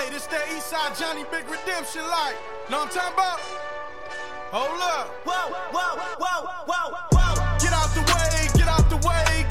Hey, this that Eastside Johnny Big Redemption like. Know what I'm talking about? Hold up. Whoa, whoa, whoa, whoa, whoa. Get out the way, get out the way,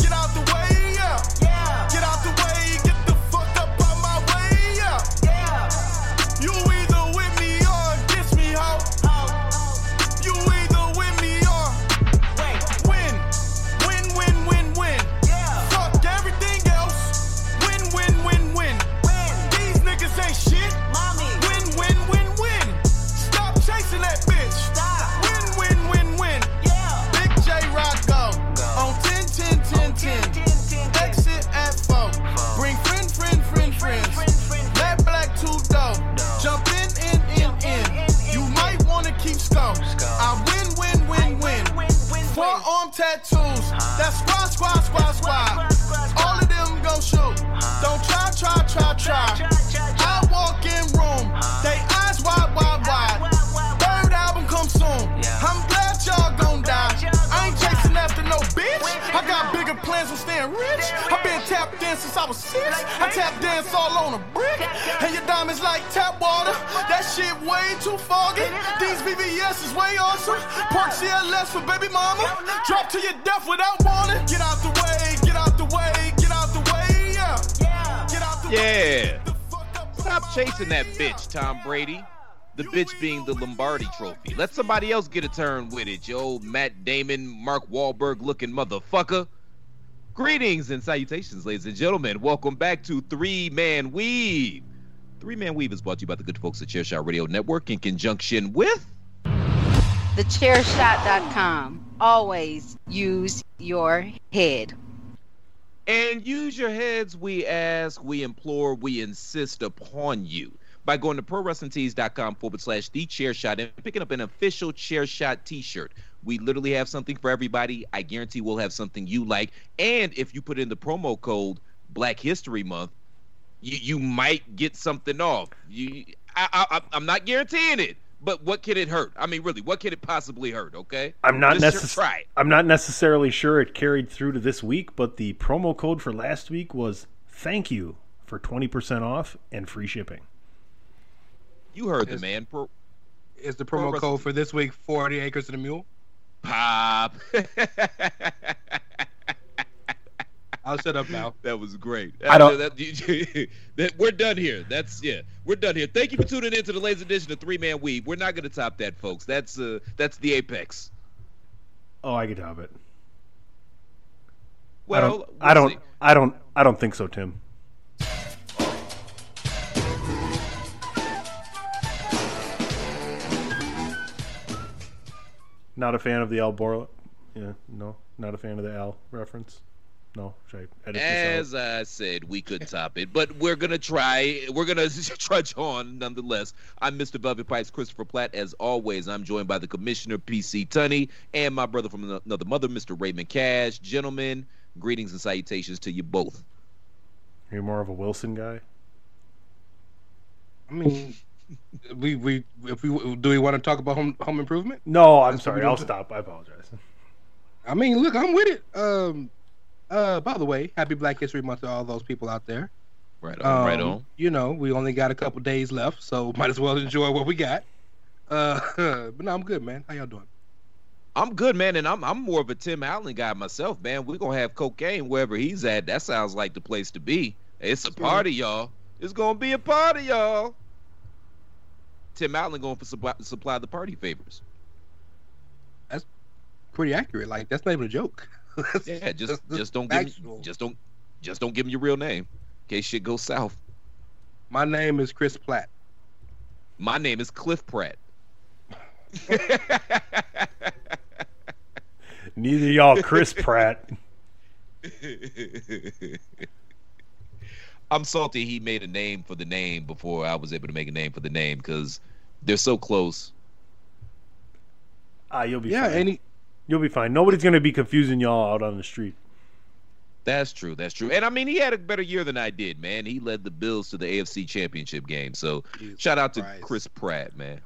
since I was six. I tap dance all on a brick. And your diamonds like tap water. That shit way too foggy. These BBS is way awesome. Park CLS for baby mama. Drop to your death without warning. Get out the way, get out the way, get out the way, yeah. Get out the Yeah. way. Get the fuck up Stop chasing that bitch, Tom Brady. The bitch being the Lombardi trophy. Let somebody else get a turn with it, old Matt Damon, Mark Wahlberg looking motherfucker. Greetings and salutations, ladies and gentlemen. Welcome back to Three Man Weave. Three Man Weave is brought to you by the good folks at Chairshot Radio Network in conjunction with Thechairshot.com. Always use your head. And use your heads, we ask, we implore, we insist upon you by going to prowrestlingtees.com forward slash the chair shot and picking up an official chair shot t shirt. We literally have something for everybody. I guarantee we'll have something you like. And if you put in the promo code Black History Month, you, you might get something off. You, I, I, I'm not guaranteeing it, but what can it hurt? I mean, really, what can it possibly hurt? Okay, I'm not Just necess- try it. I'm not necessarily sure it carried through to this week, but the promo code for last week was thank you for 20% off and free shipping. You heard the man. Pro- Is the promo wrestling- code for this week 40 acres and a mule? Pop. I'll shut up now. That was great. I don't- That, that- that- we're done here. That's yeah. We're done here. Thank you for tuning in to the latest edition of Three Man Weave. We're not going to top that, folks. That's uh, that's the apex. Oh, I could top it. Well, I don't. we'll I don't. I don't. I don't think so, Tim. Not a fan of the Al Borland. Yeah, no, not a fan of the Al reference. No, should I edit this As I said, we could top it, but we're gonna try. We're gonna trudge on nonetheless. I'm Mr. Velvet Pipes, Christopher Platt. As always, I'm joined by the Commissioner PC Tunney and my brother from another mother, Mr. Raymond Cash. Gentlemen, greetings and salutations to you both. out? You're more of a Wilson guy. I mean, we we if we do we want to talk about home home improvement? No, I'm That's sorry. I'll do. stop. I apologize. I mean, look, I'm with it. Um, uh, by the way, happy Black History Month to all those people out there. Right on, right Um, on. You know, we only got a couple days left, so might as well enjoy what we got. Uh, but no, I'm good, man. How y'all doing? I'm good, man, and I'm I'm more of a Tim Allen guy myself, man. We're gonna have cocaine wherever he's at. That sounds like the place to be. It's a party, y'all. It's gonna be a party, y'all. Tim Allen going for supply, supply the party favors. That's pretty accurate. Like that's not even a joke. Yeah, just that's- just don't that's give factual. him, just don't just don't give him your real name in case shit goes south. My name is Chris Platt. My name is Cliff Pratt. Neither y'all, Chris Pratt. I'm salty he made a name for the name before I was able to make a name for the name because they're so close. Ah, you'll be Yeah, fine. and he, You'll be fine. Nobody's gonna be confusing y'all out on the street. That's true. That's true. And I mean, he had a better year than I did, man. He led the Bills to the AFC Championship game. So Jesus shout out to Christ. Chris Pratt, man.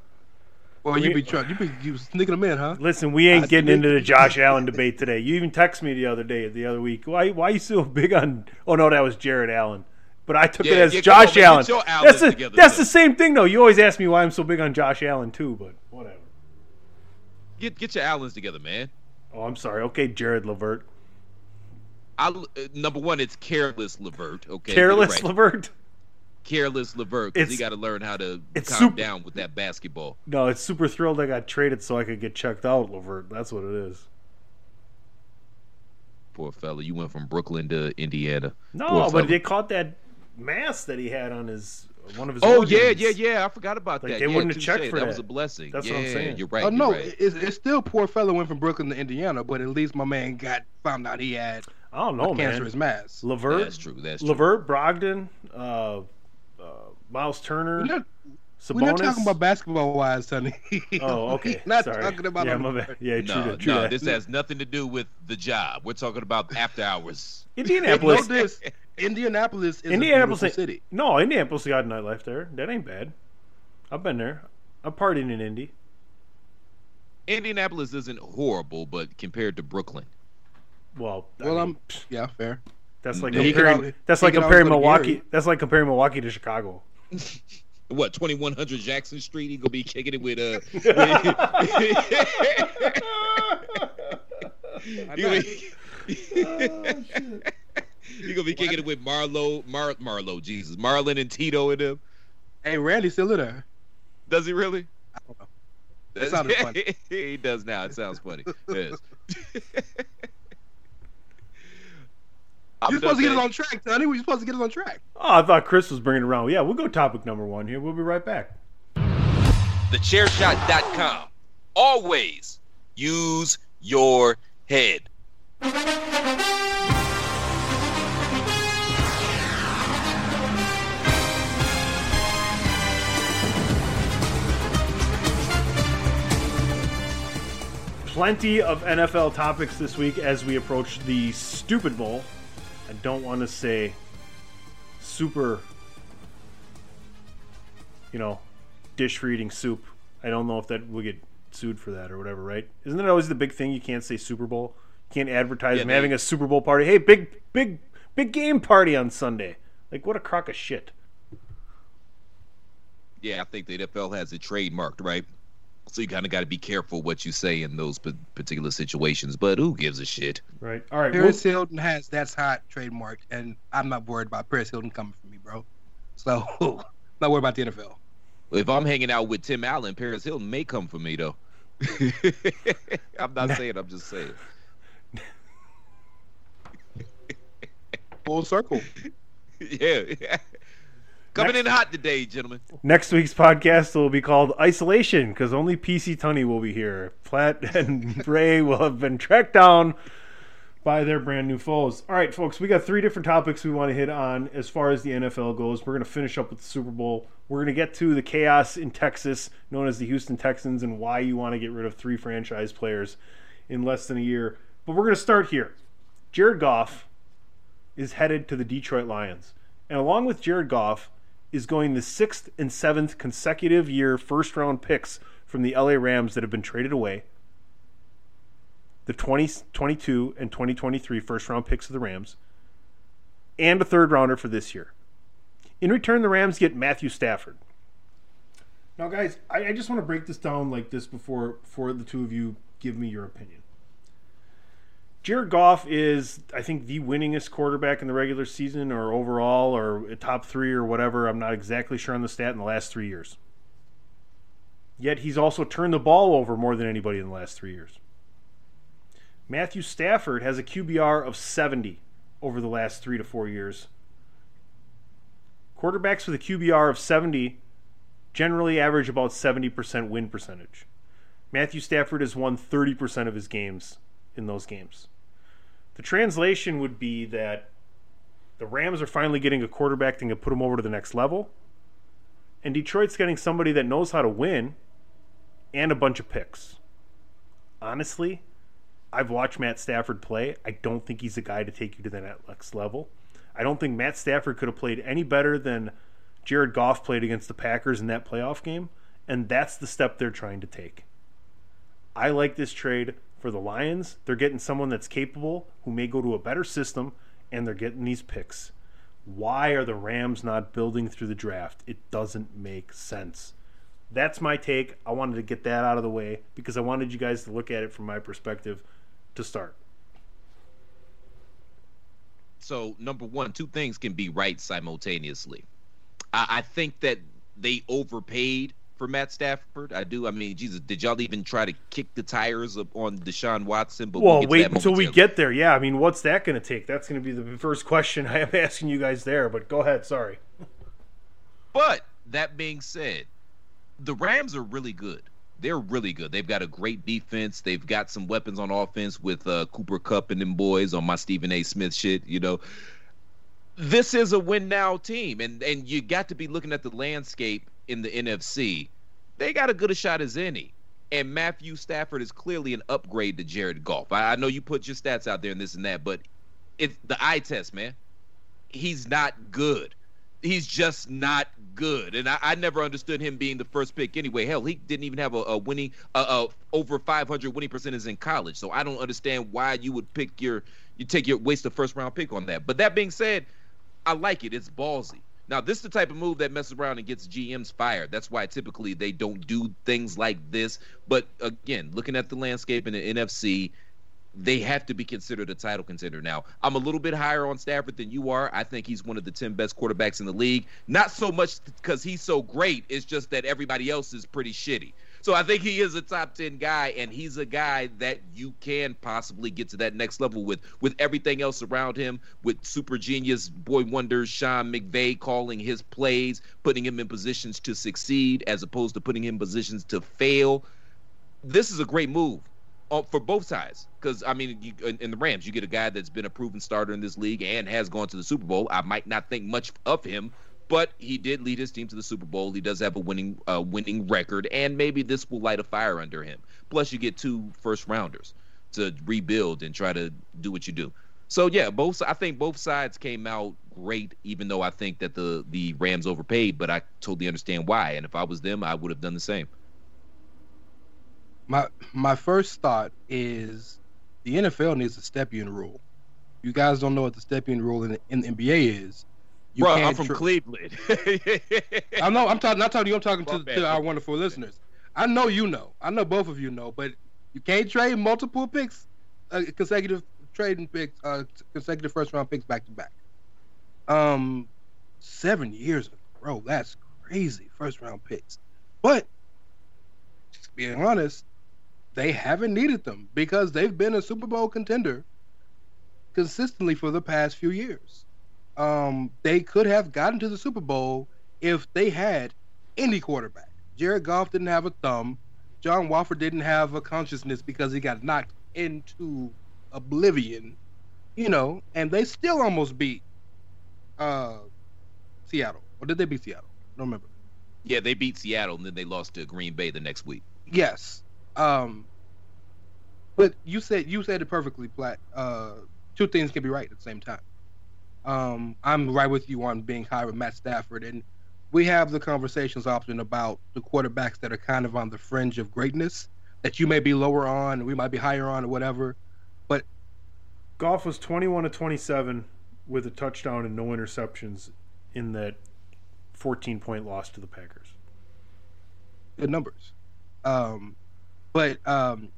well, you be trying, you be you sneaking them in, huh? Listen, we ain't I getting see. into the Josh Allen debate today. You even texted me the other day, the other week. Why? Why you so big on? Oh no, that was Jared Allen. But I took Yeah, it as yeah, come on, Josh Allen. That's the together, that's the same thing though. You always ask me why I'm so big on Josh Allen too, but whatever. Get get your Allens together, man. Oh, I'm sorry. Okay, Jared Levert. I uh, number one, it's careless Levert. Okay, Careless right. Levert. careless Levert because he got to learn how to calm super- down with that basketball. No, it's super thrilled I got traded so I could get checked out, Levert. That's what it is. Poor fella, you went from Brooklyn to Indiana. No, but they caught that mask that he had on his one of his. Oh organs. yeah, yeah, yeah. I forgot about Like, that. they yeah, wouldn't have touche. checked for that. was a blessing. That's yeah, what I'm saying. You're right. Oh you're no, right. it's, it's still poor fellow went from Brooklyn to Indiana, but at least my man got found out he had I don't know, a man. cancerous mass. Levert, That's true. That's true. Levert, Brogdon, uh, uh, Miles Turner, We're not, Sabonis. we're not talking about basketball wise, Sonny. Oh, okay. Not Sorry. talking about yeah, my bad. Yeah, true. no, that, true no, that. this has nothing to do with the job. We're talking about after hours. Indianapolis. Know this, Indianapolis is Indianapolis a ain't- beautiful city. No, Indianapolis got nightlife there. That ain't bad. I've been there. I'm partying in Indy. Indianapolis isn't horrible, but compared to Brooklyn, Well, I Well, mean, I'm yeah, fair. that's like Yeah, comparing. al- that's like comparing always go to Milwaukee. Gary. That's like comparing Milwaukee to Chicago. what 2100 Jackson Street? He gonna be kicking it with uh. he gonna be, he gonna be kicking it with Marlo, Mar, Marlo, Jesus, Marlon and Tito and them. Hey, Randy's still in there. Does he really? I don't know. That sounded funny. he does now. It sounds funny. Yes. You're supposed to get us that. on track, Sonny. We're supposed to get us on track. Oh, I thought Chris was bringing it around. Yeah, we'll go topic number one here. We'll be right back. thechairshot.com. Always use your head. Plenty of NFL topics this week as we approach the Stupid Bowl. I don't want to say super, you know, dish for eating soup. I don't know if that will get sued for that or whatever, right? Isn't that always the big thing? You can't say Super Bowl. You can't advertise Yeah, having a Super Bowl party. Hey, big, big, big game party on Sunday. Like, what a crock of shit. Yeah, I think the NFL has it trademarked, right? So you kind of got to be careful what you say in those pa- particular situations. But who gives a shit? Right. All right. Paris Hilton has that's hot trademarked, and I'm not worried about Paris Hilton coming for me, bro. So not worried about the NFL. If I'm hanging out with Tim Allen, Paris Hilton may come for me though. I'm not saying. I'm just saying. Full circle. Yeah, yeah. Coming in hot today, gentlemen. Next week's podcast will be called Isolation because only PC Tunney will be here. Platt and Ray will have been tracked down by their brand new foes. All right, folks, we got three different topics we want to hit on as far as the NFL goes. We're going to finish up with the Super Bowl. We're going to get to the chaos in Texas, known as the Houston Texans, and why you want to get rid of three franchise players in less than a year. But we're going to start here. Jared Goff is headed to the Detroit Lions. And along with Jared Goff is going the sixth and seventh consecutive year first round picks from the LA Rams that have been traded away. The 2022 and 2023 first round picks of the Rams. And a third rounder for this year. In return, the Rams get Matthew Stafford. Now, guys, I, I just want to break this down like this before, before the two of you give me your opinion. Jared Goff is, I think, the winningest quarterback in the regular season or overall or top three or whatever. I'm not exactly sure on the stat in the last three years. Yet he's also turned the ball over more than anybody in the last three years. Matthew Stafford has a QBR of 70 over the last three to four years. Quarterbacks with a QBR of 70 generally average about 70% win percentage. Matthew Stafford has won 30% of his games in those games. The translation would be that the Rams are finally getting a quarterback that can put them over to the next level, and Detroit's getting somebody that knows how to win and a bunch of picks. Honestly, I've watched Matt Stafford play. I don't think he's a guy to take you to the next level. I don't think Matt Stafford could have played any better than Jared Goff played against the Packers in that playoff game, and that's the step they're trying to take. I like this trade for the Lions. They're getting someone that's capable who may go to a better system, and they're getting these picks. Why are the Rams not building through the draft? It doesn't make sense. That's my take. I wanted to get that out of the way because I wanted you guys to look at it from my perspective to start. So number one, two things can be right simultaneously. I, think that they overpaid for Matt Stafford. I do. I mean, Jesus, did y'all even try to kick the tires up on Deshaun Watson? But well, to wait until we get there. Yeah, I mean, what's that going to take? That's going to be the first question I am asking you guys there. But go ahead. Sorry. But that being said, the Rams are really good. They're really good. They've got a great defense. They've got some weapons on offense with uh, Cooper Kupp and them boys on my Stephen A. Smith shit. You know, this is a win now team, and and you got to be looking at the landscape in the NFC. They got a good a shot as any. And Matthew Stafford is clearly an upgrade to Jared Goff. I, I know you put your stats out there and this and that, but it's the eye test, man. He's not good he's just not good. And I, I never understood him being the first pick anyway. Hell, he didn't even have a, a winning, uh, uh, over 500 winning percentage in college. So I don't understand why you would pick your, you take your waste a first round pick on that. But that being said, I like it. It's ballsy. Now, this is the type of move that messes around and gets GMs fired. That's why typically they don't do things like this. But again, looking at the landscape in the NFC, they have to be considered a title contender now. I'm a little bit higher on Stafford than you are. I think he's one of the 10 best quarterbacks in the league. Not so much because he's so great, it's just that everybody else is pretty shitty. So I think he is a top 10 guy and he's a guy that you can possibly get to that next level with with everything else around him with super genius boy wonders Sean McVay calling his plays, putting him in positions to succeed as opposed to putting him in positions to fail. This is a great move uh, for both sides. Because I mean, you, in, in the Rams, you get a guy that's been a proven starter in this league and has gone to the Super Bowl. I might not think much of him, but he did lead his team to the Super Bowl. He does have a winning uh, winning record, and maybe this will light a fire under him. Plus, you get two first rounders to rebuild and try to do what you do. So yeah, both I think both sides came out great, even though I think that the the Rams overpaid, but I totally understand why. And if I was them, I would have done the same. My my first thought is the NFL needs a step in rule. You guys don't know what the step in rule in the, in the NBA is. You Bro, I'm from Cleveland. I know. I'm talking. Not talking to you. I'm talking to, to our wonderful listeners. I know you know. I know both of you know. But you can't trade multiple picks, uh, consecutive trading picks, uh, consecutive first round picks back to back. Um, seven years in a row. That's crazy. First round picks. But just being honest, they haven't needed them because they've been a Super Bowl contender consistently for the past few years. Um, they could have gotten to the Super Bowl if they had any quarterback. Jared Goff didn't have a thumb. John Wolford didn't have a consciousness because he got knocked into oblivion, you know, and they still almost beat uh, Seattle. Or did they beat Seattle? I don't remember. yeah, they beat Seattle and then they lost to Green Bay the next week. Yes. Um, but you said you said it perfectly, Platt. Uh, two things can be right at the same time. Um, I'm right with you on being high with Matt Stafford, and we have the conversations often about the quarterbacks that are kind of on the fringe of greatness that you may be lower on, we might be higher on, or whatever. But Goff was 21 to 27 with a touchdown and no interceptions in that 14 point loss to the Packers. good numbers. Um, but um,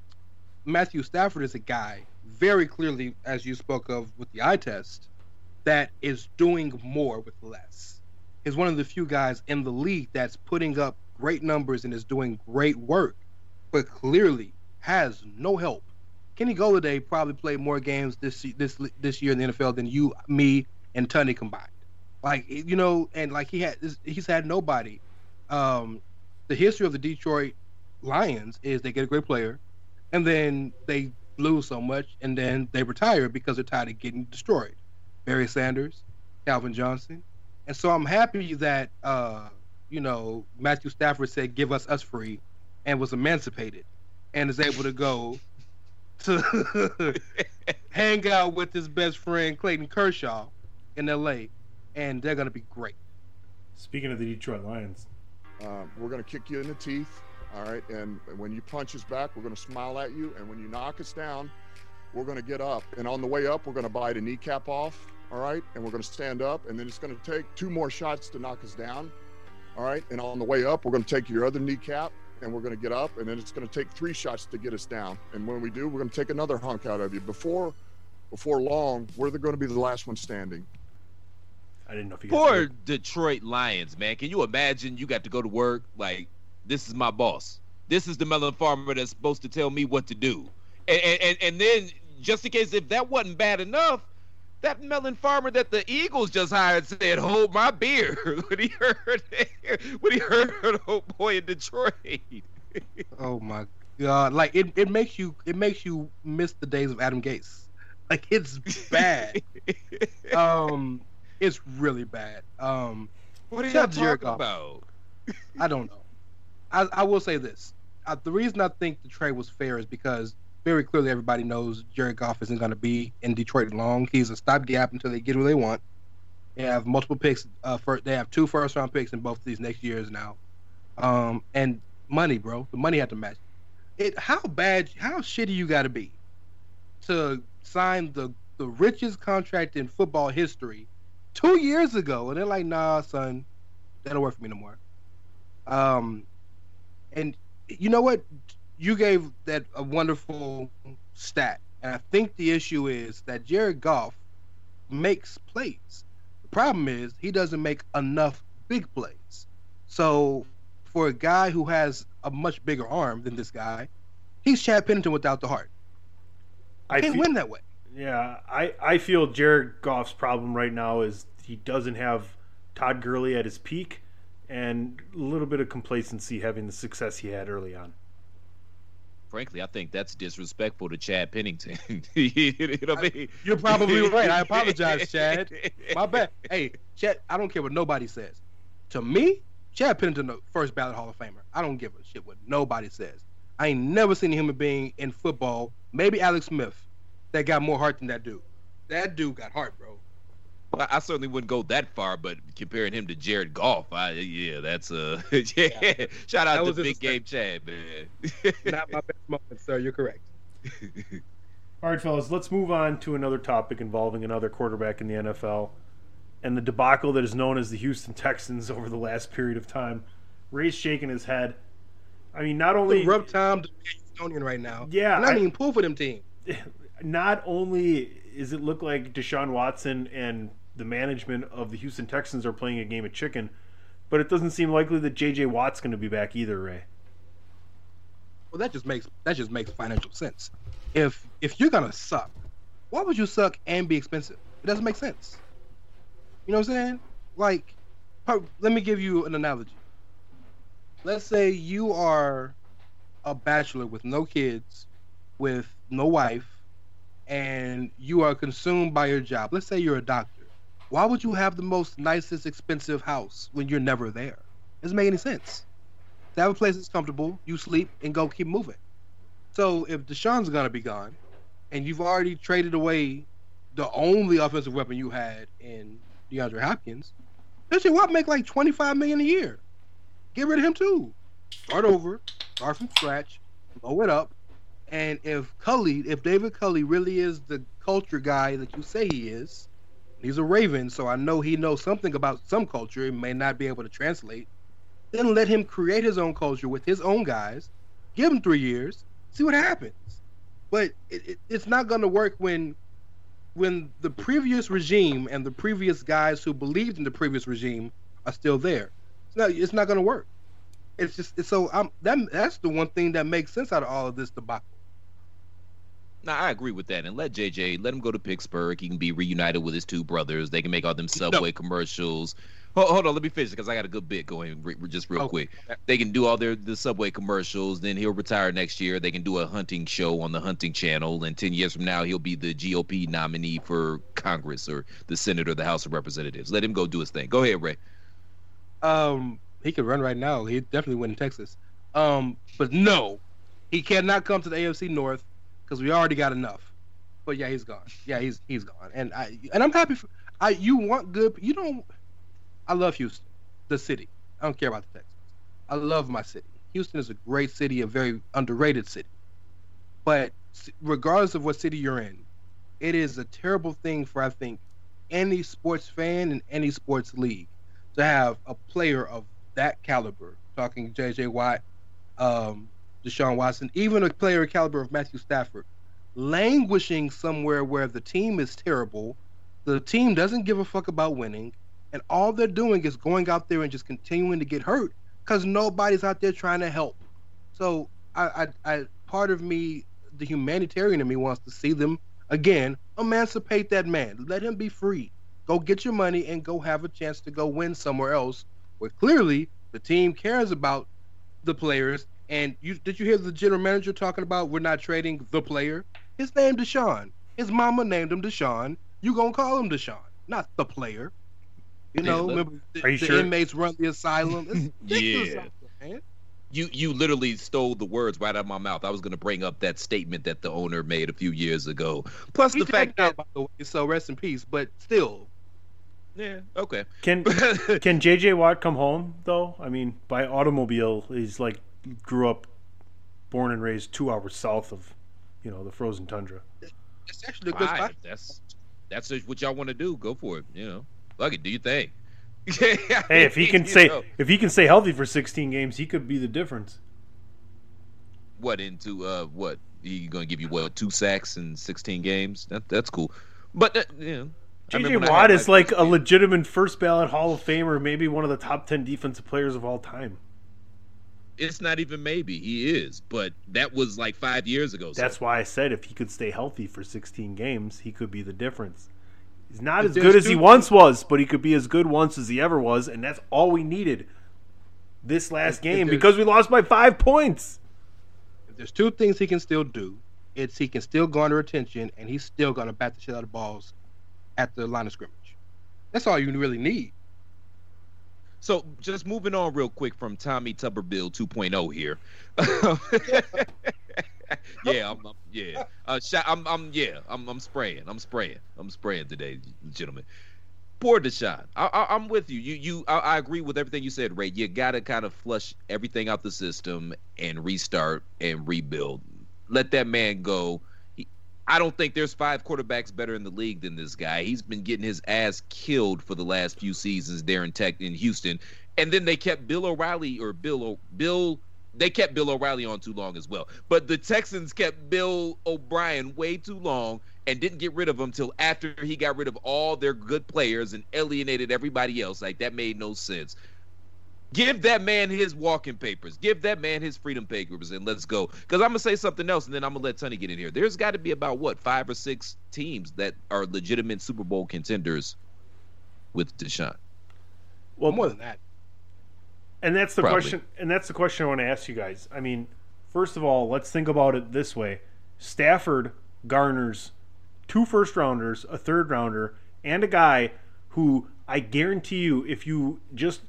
Matthew Stafford is a guy very clearly, as you spoke of with the eye test, that is doing more with less. Is one of the few guys in the league that's putting up great numbers and is doing great work, but clearly has no help. Kenny Golladay probably played more games this this this year in the NFL than you, me, and Tunney combined. Like you know, and like he had he's had nobody. Um, the history of the Detroit Lions is they get a great player, and then they lose so much, and then they retire because they're tired of getting destroyed. Barry Sanders, Calvin Johnson, and so I'm happy that uh, you know Matthew Stafford said, "Give us us free," and was emancipated, and is able to go to hang out with his best friend Clayton Kershaw in L.A., and they're gonna be great. Speaking of the Detroit Lions, Uh, we're going to kick you in the teeth. All right. And when you punch us back, we're going to smile at you. And when you knock us down, we're going to get up. And on the way up, we're going to bite a kneecap off. All right, and we're going to stand up, and then it's going to take two more shots to knock us down. All right, and on the way up, we're going to take your other kneecap, and we're going to get up, and then it's going to take three shots to get us down. And when we do, we're going to take another hunk out of you. Before, before long, we're going to be the last one standing. I didn't know if you guys Poor heard. Detroit Lions, man. Can you imagine you got to go to work like this is my boss. This is the melon farmer that's supposed to tell me what to do. And and, and, and then just in case if that wasn't bad enough, that melon farmer that the Eagles just hired said, "Hold my beer." when he heard when he heard old boy in Detroit. Oh my god! Like it, it makes you it makes you miss the days of Adam Gase. Like it's bad. um, it's really bad. Um, what are you talking Goff. about? I don't know. I, I will say this: uh, the reason I think the trade was fair is because very clearly everybody knows Jared Goff isn't going to be in Detroit long. He's a stopgap until they get who they want. They have multiple picks. Uh, for, they have two first round picks in both of these next years now, um, and money, bro. The money had to match. It. How bad? How shitty you got to be to sign the the richest contract in football history two years ago, and they're like, "Nah, son, that don't work for me no more." Um, and you know what? You gave that a wonderful stat, and I think the issue is that Jared Goff makes plays. The problem is he doesn't make enough big plays. So, for a guy who has a much bigger arm than this guy, he's Chad Pennington without the heart. I Can't feel- win that way. Yeah, I, I feel Jared Goff's problem right now is he doesn't have Todd Gurley at his peak and a little bit of complacency having the success he had early on. Frankly, I think that's disrespectful to Chad Pennington. you know what I mean? You're probably right. I apologize, Chad. My bad. Hey, Chad, I don't care what nobody says. To me, Chad Pennington, the first ballot Hall of Famer. I don't give a shit what nobody says. I ain't never seen a human being in football, maybe Alex Smith, that got more heart than that dude. That dude got heart, bro. Well, I certainly wouldn't go that far, but comparing him to Jared Goff, I, yeah, that's uh, yeah. Shout That out to Big Game Chad, man. Not my best moment, sir. You're correct. All right, fellas, let's move on to another topic involving another quarterback in the NFL and the debacle that is known as the Houston Texans over the last period of time. Ray's shaking his head. I mean, not only Look, rough time to be a Houstonian right now. Yeah, not I- even pull for them team. not only is it look like Deshaun Watson and the management of the Houston Texans are playing a game of chicken, but it doesn't seem likely that JJ Watt's going to be back either, Ray. Well, that just makes that just makes financial sense. If if you're gonna suck, why would you suck and be expensive? It doesn't make sense. You know what I'm saying? Like, let me give you an analogy. Let's say you are a bachelor with no kids, with no wife, and you are consumed by your job. Let's say you're a doctor. Why would you have the most nicest, expensive house when you're never there? doesn't make any sense to have a place that's comfortable, you sleep and go keep moving. So if Deshaun's gonna be gone, and you've already traded away the only offensive weapon you had in DeAndre Hopkins, Christian Watt make like twenty five million a year. Get rid of him too. Start over, start from scratch, blow it up. And if Culley, if David Culley really is the culture guy that you say he is, he's a Raven, so I know he knows something about some culture. He may not be able to translate then let him create his own culture with his own guys. Give him three years, see what happens. But it, it, it's not going to work when when the previous regime and the previous guys who believed in the previous regime are still there. It's not. It's not going to work. It's just it's so. I'm, that that's the one thing that makes sense out of all of this debacle. Now I agree with that, and let JJ let him go to Pittsburgh. He can be reunited with his two brothers. They can make all them Subway commercials. Hold, hold on, let me finish because I got a good bit going re- just real Oh, quick. They can do all their the Subway commercials. Then he'll retire next year. They can do a hunting show on the Hunting Channel, and ten years from now he'll be the GOP nominee for Congress or the Senate or the House of Representatives. Let him go do his thing. Go ahead, Ray. Um, he could run right now. He'd definitely win in Texas. Um, but no, he cannot come to the AFC North because we already got enough. But yeah, he's gone. Yeah, he's he's gone. And I and I'm happy for. I you want good. You don't. I love Houston, the city. I don't care about the Texans. I love my city. Houston is a great city, a very underrated city. But regardless of what city you're in, it is a terrible thing for I think any sports fan in any sports league to have a player of that caliber, talking J.J. Watt, um, Deshaun Watson, even a player caliber of Matthew Stafford, languishing somewhere where the team is terrible, the team doesn't give a fuck about winning, and all they're doing is going out there and just continuing to get hurt because nobody's out there trying to help. So I, I, I, part of me, the humanitarian in me, wants to see them again emancipate that man, let him be free, go get your money and go have a chance to go win somewhere else, where clearly the team cares about the players. And you did you hear the general manager talking about we're not trading the player? His name Deshaun. His mama named him Deshaun. You gonna call him Deshaun, not the player. You know, look- remember the, Are you the sure? inmates run the asylum. It's Yeah. man. You you literally stole the words right out of my mouth. I was going to bring up that statement that the owner made a few years ago. Plus He the fact that by the way, so rest in peace. But still, yeah okay. Can can JJ Watt come home though? I mean, by automobile, he's like grew up, born and raised two hours south of, you know, the frozen tundra. it's actually a good Fine. spot. That's that's what y'all want to do. Go for it. You know, fuck it. Do your thing. Hey, if he can You stay know, if he can stay healthy for 16 games, he could be the difference. what into uh what he going to give you what two sacks in 16 games? That that's cool. But uh, you know, JJ Watt is like a game. legitimate first ballot Hall of Famer, maybe one of the top 10 defensive players of all time. It's not even maybe he is, but that was like five years ago. so- That's why I said if he could stay healthy for 16 games, he could be the difference. He's not But as good as he once was, but he could be as good once as he ever was, and that's all we needed this last game because we lost by five points. If there's two things he can still do, it's he can still garner attention, and he's still gonna bat the shit out of balls at the line of scrimmage. That's all you really need. So just moving on real quick from Tommy Tuberville 2.0 here. yeah, I'm, I'm yeah. Uh, I'm I'm yeah. I'm I'm spraying. I'm spraying. I'm spraying today, gentlemen. Poor Deshaun. I, I'm with you. You you. I, I agree with everything you said, Ray. You gotta kind of flush everything out the system and restart and rebuild. Let that man go. I don't think there's five quarterbacks better in the league than this guy. He's been getting his ass killed for the last few seasons there in Tech in Houston, and then they kept Bill O'Reilly or Bill o, Bill. They kept Bill O'Reilly on too long as well. But the Texans kept Bill O'Brien way too long and didn't get rid of him till after he got rid of all their good players and alienated everybody else. Like that made no sense. Give that man his walking papers. Give that man his freedom papers, and let's go. Because I'm gonna say something else, and then I'm gonna let Tony get in here. There's got to be about what five or six teams that are legitimate Super Bowl contenders with Deshaun. Well, more than that. And that's the Probably. question. And that's the question I want to ask you guys. I mean, first of all, let's think about it this way: Stafford garners two first rounders, a third rounder, and a guy who I guarantee you, if you just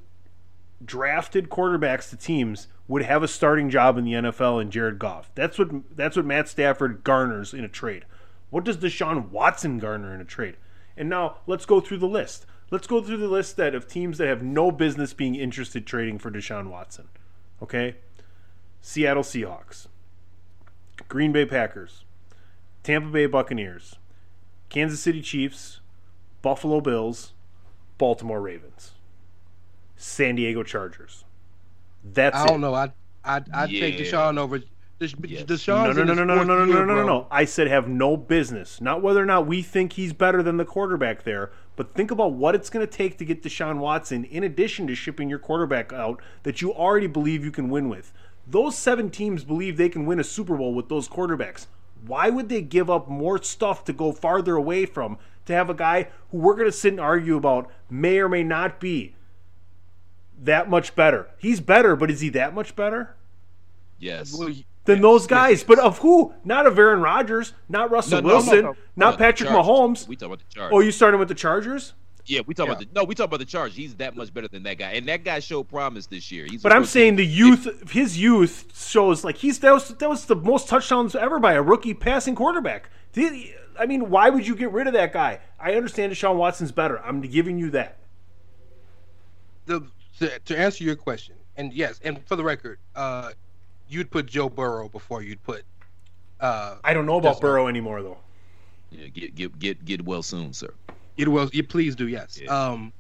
drafted quarterbacks to teams, would have a starting job in the NFL in Jared Goff. That's what that's what Matt Stafford garners in a trade. What does Deshaun Watson garner in a trade? And now let's go through the list. Let's go through the list that of teams that have no business being interested trading for Deshaun Watson. Okay? Seattle Seahawks, Green Bay Packers, Tampa Bay Buccaneers, Kansas City Chiefs, Buffalo Bills, Baltimore Ravens, San Diego Chargers. That's I don't know. I I I take Yeah. Deshaun over. Des, Yes. Deshaun's No, no, no, no, no, no, no, no, year, no, no, no, no. I said have no business. Not whether or not we think he's better than the quarterback there, but think about what it's going to take to get Deshaun Watson in addition to shipping your quarterback out that you already believe you can win with. Those seven teams believe they can win a Super Bowl with those quarterbacks. Why would they give up more stuff to go farther away from to have a guy who we're going to sit and argue about may or may not be that much better? He's better, but is he that much better? Yes. Well, y- than yes, those guys. yes. But of who? Not of Aaron Rodgers, not Russell No, no, no, Wilson, no. not Patrick Mahomes. We talk about the Chargers. Oh, you started with the Chargers? yeah, we talk Yeah. about the no. We talk about the Chargers. He's that much better than that guy, and that guy showed promise this year. He's But I'm saying the youth, his youth shows like he's that was that was the most touchdowns ever by a rookie passing quarterback. The- I mean, why would you get rid of that guy? I understand Deshaun Watson's better. I'm giving you that. the, to, to answer your question, and yes, and for the record, uh, you'd put Joe Burrow before you'd put. Uh, I don't know about Justin. Burrow anymore though. Yeah, get get get get well soon, sir. It was. You please do. Yes. Yeah. Um,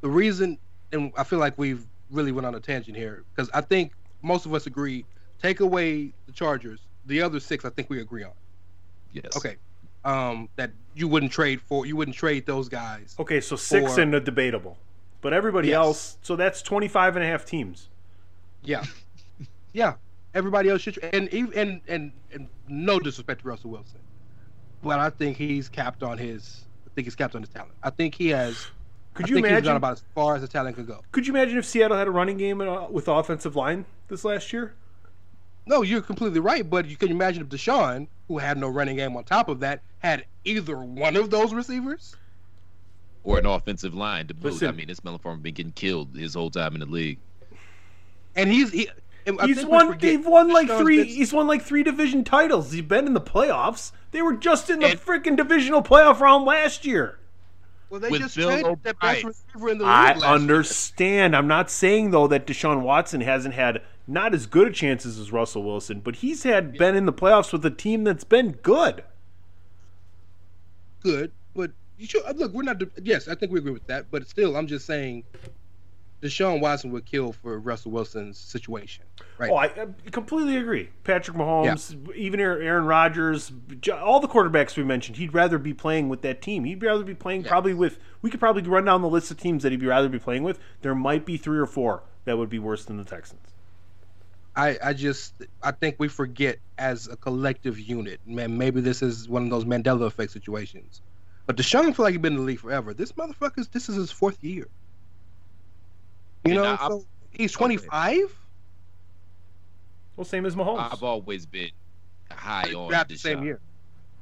the reason, and I feel like we've really went on a tangent here because I think most of us agree. Take away the Chargers, the other six, I think we agree on. Yes. Okay. Um, that you wouldn't trade for. You wouldn't trade those guys. Okay, so six Or- and a debatable. But everybody Yes. else, so that's 25 and a half teams. Yeah. yeah. Everybody else should, and and, and and no disrespect to Russell Wilson, but I think he's capped on his. I think he's capped on his talent. I think he has. Could I you think he's imagine? gone about as far as the talent can go. could you imagine if Seattle had a running game with offensive line this last year? No, you're completely right. But you can imagine if Deshaun, who had no running game on top of that, had either one of those receivers. Or an offensive line to boot. Listen. I mean, this Melon been getting killed his whole time in the league. And he's he, and he's won. They've won like Deshaun's three. been- He's won like three division titles. He's been in the playoffs. They were just in the freaking divisional playoff round last year. Well, they with just Bill traded the best O'Brien. receiver in the league. I last year. understand. I'm not saying though that Deshaun Watson hasn't had not as good a chances as Russell Wilson, but he's had been in the playoffs with a team that's been good. good, but you should uh, look. We're not. Yes, I think we agree with that. But still, I'm just saying, Deshaun Watson would kill for Russell Wilson's situation. Right. Oh, I, I completely agree. Patrick Mahomes, even Aaron Rodgers, all the quarterbacks we mentioned, he'd rather be playing with that team. He'd rather be playing probably with. We could probably run down the list of teams that he'd rather be playing with. There might be three or four that would be worse than the Texans. I, I just I think we forget as a collective unit. Man, maybe this is one of those Mandela effect situations. But Deshaun feel like he's been in the league forever. This motherfucker's this is his fourth year. You And know, I- I- so he's 25. Well, same as Mahomes. I've always been high on Draft the same year.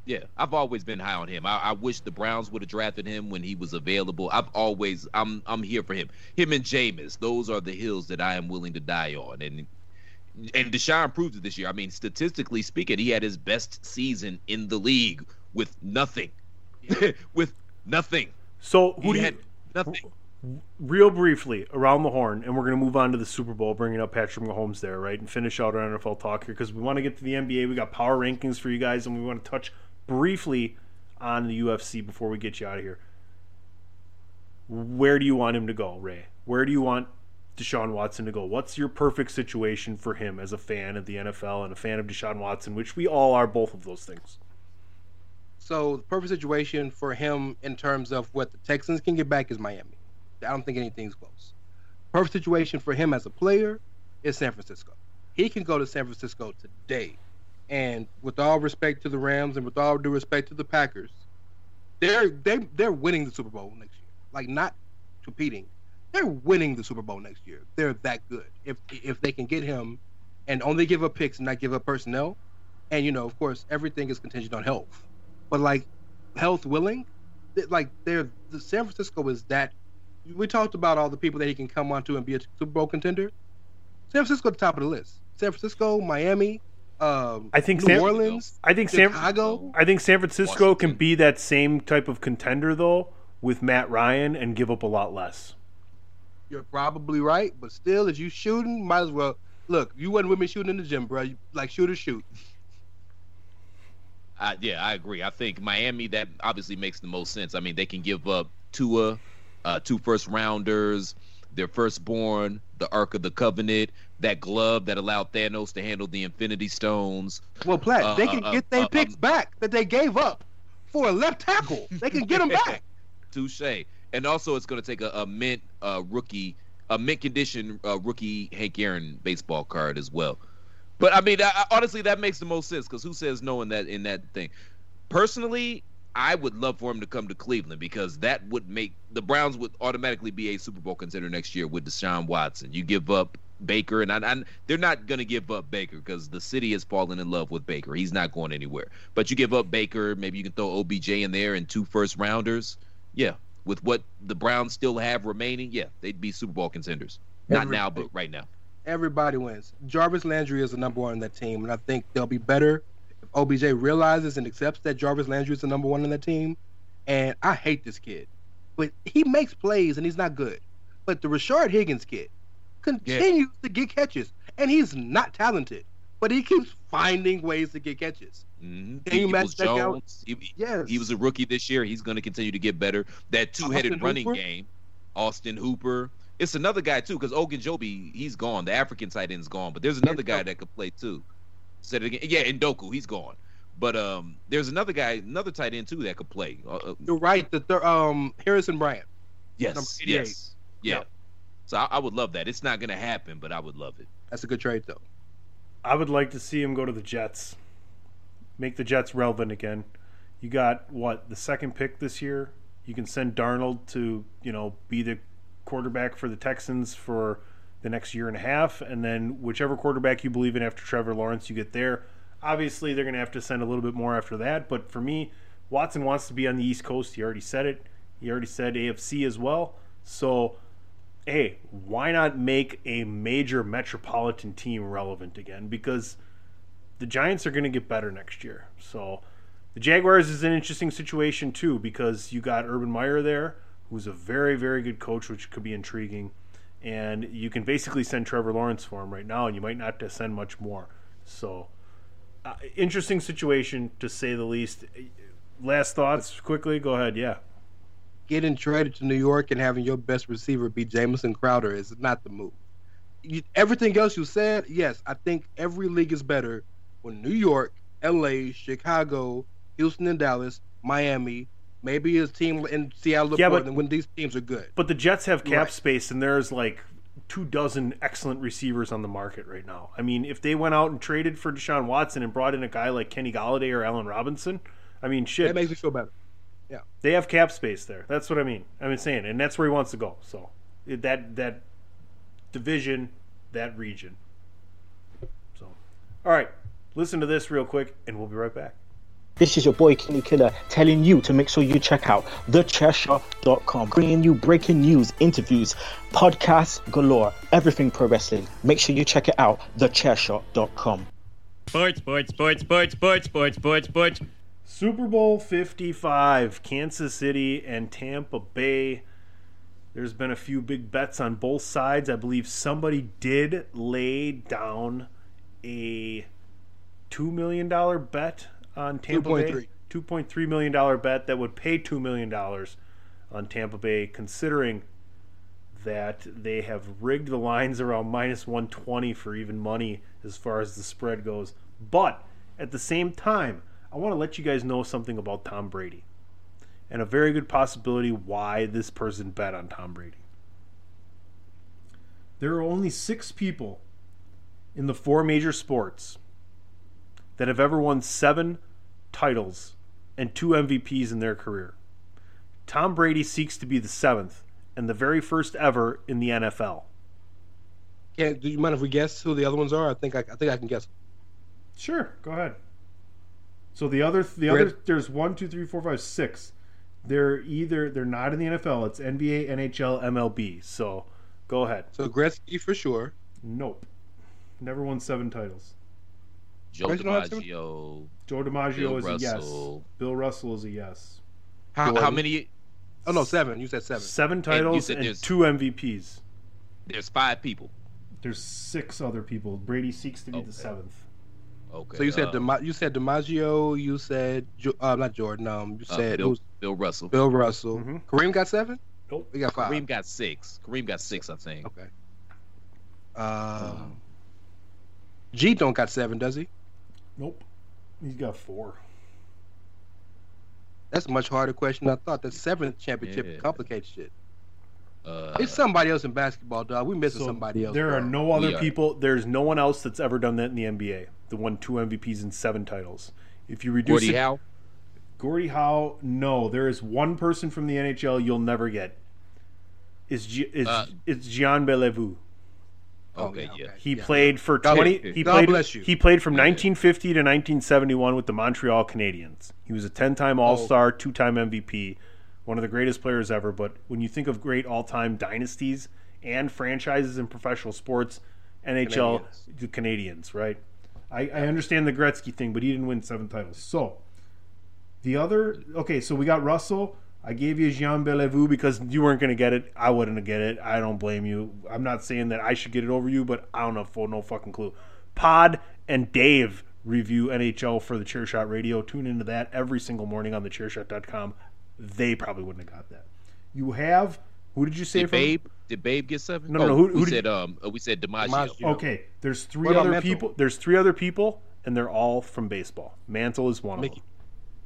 Yeah, I've always been high on him. I, I wish the Browns would have drafted him when he was available. I've always, I'm, I'm here for him. Him and Jameis, those are the hills that I am willing to die on. And, and Deshaun proved it this year. I mean, statistically speaking, he had his best season in the league with nothing, with nothing. so who He do you, had nothing. real briefly around the horn, and we're going to move on to the Super Bowl, bringing up Patrick Mahomes there, right, and finish out our NFL talk here because we want to get to the NBA. We got power rankings for you guys, and we want to touch briefly on the UFC before we get you out of here. Where do you want him to go, Ray? Where do you want Deshaun Watson to go? What's your perfect situation for him as a fan of the NFL and a fan of Deshaun Watson, which we all are, both of those things? So the perfect situation for him in terms of what the Texans can get back is Miami. I don't think anything's close. Perfect situation for him as a player is San Francisco. He can go to San Francisco today. And with all respect to the Rams and with all due respect to the Packers, they're they they're winning the Super Bowl next year. Like not competing. They're winning the Super Bowl next year. They're that good. If if they can get him and only give up picks and not give up personnel, and you know, of course, everything is contingent on health but like health willing, like they're the San Francisco is that. We talked about all the people that he can come onto and be a Super Bowl contender. San Francisco at the top of the list. San Francisco, Miami, um, I think New San- Orleans, I think San, Chicago. I think San Francisco can be that same type of contender though with Matt Ryan and give up a lot less. You're probably right, but still, as you shooting, might as well look. You wasn't with me shooting in the gym, bro. You, like shoot or shoot. I, yeah, I agree. I think Miami that obviously makes the most sense. I mean, they can give up Tua, uh, two first rounders, their firstborn, the Ark of the Covenant, that glove that allowed Thanos to handle the Infinity Stones. Well, Platt, Uh, they can uh, get their uh, picks um, back that they gave up for a left tackle. They can get them back. Touche. And also, it's going to take a, a mint uh, rookie, a mint condition uh, rookie Hank Aaron baseball card as well. But I mean, I, honestly, that makes the most sense because who says no in that in that thing? Personally, I would love for him to come to Cleveland because that would make the Browns would automatically be a Super Bowl contender next year with Deshaun Watson. You give up Baker, and I, I, they're not going to give up Baker because the city has fallen in love with Baker. He's not going anywhere. But you give up Baker, maybe you can throw OBJ in there and two first rounders. Yeah, with what the Browns still have remaining, yeah, they'd be Super Bowl contenders. Not Every- now, but right now. Everybody wins. Jarvis Landry is the number one in that team, and I think they'll be better if OBJ realizes and accepts that Jarvis Landry is the number one in that team. And I hate this kid, but he makes plays and he's not good. But the Rashard Higgins kid continues to get catches, and he's not talented. but he keeps finding ways to get catches. Mhm. Can you match that out? He, Yes, he was a rookie this year. He's going to continue to get better. That two-headed Austin running Hooper? game, Austin Hooper. It's another guy too, because Ogunjobi, he's gone. The African tight end's gone, but there's another guy that could play too. Said it again. Yeah, Njoku, he's gone. But um, there's another guy, another tight end too that could play. Uh, uh, you're right. The third, um Harrison Bryant. yes, yes, yeah. Yeah. So I, I would love that. It's not going to happen, but I would love it. That's a good trade though. I would like to see him go to the Jets. Make the Jets relevant again. You got what the second pick this year. You can send Darnold to you know be the quarterback for the Texans for the next year and a half, and then whichever quarterback you believe in after Trevor Lawrence, you get there. Obviously, they're going to have to send a little bit more after that, but for me, Watson wants to be on the East Coast. He already said it. He already said AFC as well. So hey, why not make a major metropolitan team relevant again? Because the Giants are going to get better next year. So the Jaguars is an interesting situation too because you got Urban Meyer there, who's a very, very good coach, which could be intriguing. And you can basically send Trevor Lawrence for him right now, and you might not have to send much more. So, uh, interesting situation to say the least. Last thoughts quickly. Go ahead. Yeah. Getting traded to New York and having your best receiver be Jamison Crowder is not the move. You, everything else you said, yes, I think every league is better when New York, L.A., Chicago, Houston, and Dallas, Miami, maybe his team in Seattle, Yeah, yeah, but- when these teams are good. But the Jets have cap Right. space, and there's like two dozen excellent receivers on the market right now. I mean, if they went out and traded for Deshaun Watson and brought in a guy like Kenny Golladay or Allen Robinson, I mean, shit, That makes me feel better. Yeah, they have cap space there. That's what I mean. I'm saying, and that's where he wants to go. So that that division, that region. So, all right, listen to this real quick, and we'll be right back. This is your boy Kenny Killer telling you to make sure you check out thechairshot.com, bringing you breaking news, interviews, podcasts galore, everything pro wrestling. Make sure you check it out, thechairshot.com. Sports, sports, sports, sports, sports, sports, sports, sports. Super Bowl 55, Kansas City and Tampa Bay. There's been a few big bets on both sides. I believe somebody did lay down a $2 million bet on Tampa Bay. 2.3. $2.3 million bet that would pay $2 million on Tampa Bay, considering that they have rigged the lines around minus 120 for even money as far as the spread goes. But at the same time, I want to let you guys know something about Tom Brady and a very good possibility why this person bet on Tom Brady. There are only six people in the four major sports that have ever won seven titles and two MVPs in their career. Tom Brady seeks to be the seventh and the very first ever in the NFL. Can do you mind if we guess who the other ones are? I think I, I think I can guess. Sure, go ahead. So the other, the Great. other, there's one, two, three, four, five, six. They're either they're not in the NFL. It's NBA, NHL, MLB. So go ahead. So Gretzky for sure. Nope, never won seven titles. Joe Where's the last one? DiMaggio. Joe DiMaggio Bill is a yes. Bill Russell is a yes. How, how many? Oh no, seven. You said seven. Seven titles said and, there's- two MVPs. There's five people. There's six other people. Brady seeks to be Okay. the seventh. Okay. So you said uh, Dima- you said DiMaggio. You said uh, not Jordan. Um, you uh, said Bill, who's Bill Russell. Bill Russell. Mhm. Kareem got seven. Nope. We got five. Kareem got six. Kareem got six, I think. Okay. Um, G don't got seven, does he? Nope. He's got four. That's a much harder question than I thought. The seventh championship Yeah. complicates shit. Uh, It's somebody else in basketball, dog. We missing So somebody else. There are no other are. people. There's no one else that's ever done that in the NBA. The won two MVPs and seven titles. If you reduce Gordie it, Howe. Gordie Howe, no. There is one person from the NHL you'll never get. Is is Uh, it's Jean Béliveau. Oh, Okay, yeah, yeah. okay. He Yeah. played for God- twenty. God he played. bless you. He played from 1950 to 1971 with the Montreal Canadiens. He was a 10-time All-Star, two-time MVP, one of the greatest players ever. But when you think of great all-time dynasties and franchises in professional sports, NHL, Canadiens. the Canadiens, right? I, I understand the Gretzky thing, but he didn't win seven titles. So the other, okay, so we got Russell. I gave you Jean Béliveau because you weren't going to get it. I wouldn't get it. I don't blame you. I'm not saying that I should get it over you, but I don't know for no fucking clue. Pod and Dave review NHL for the Chairshot Radio. Tune into that every single morning on the Chairshot.com. They probably wouldn't have got that. You have who did you say Did from? Babe? Did Babe get seven? No, no, no, Oh, who- we did- said um uh, we said DiMaggio. DiMaggio. Okay, there's three What other people. There's three other people, and they're all from baseball. Mantle is one Mickey. of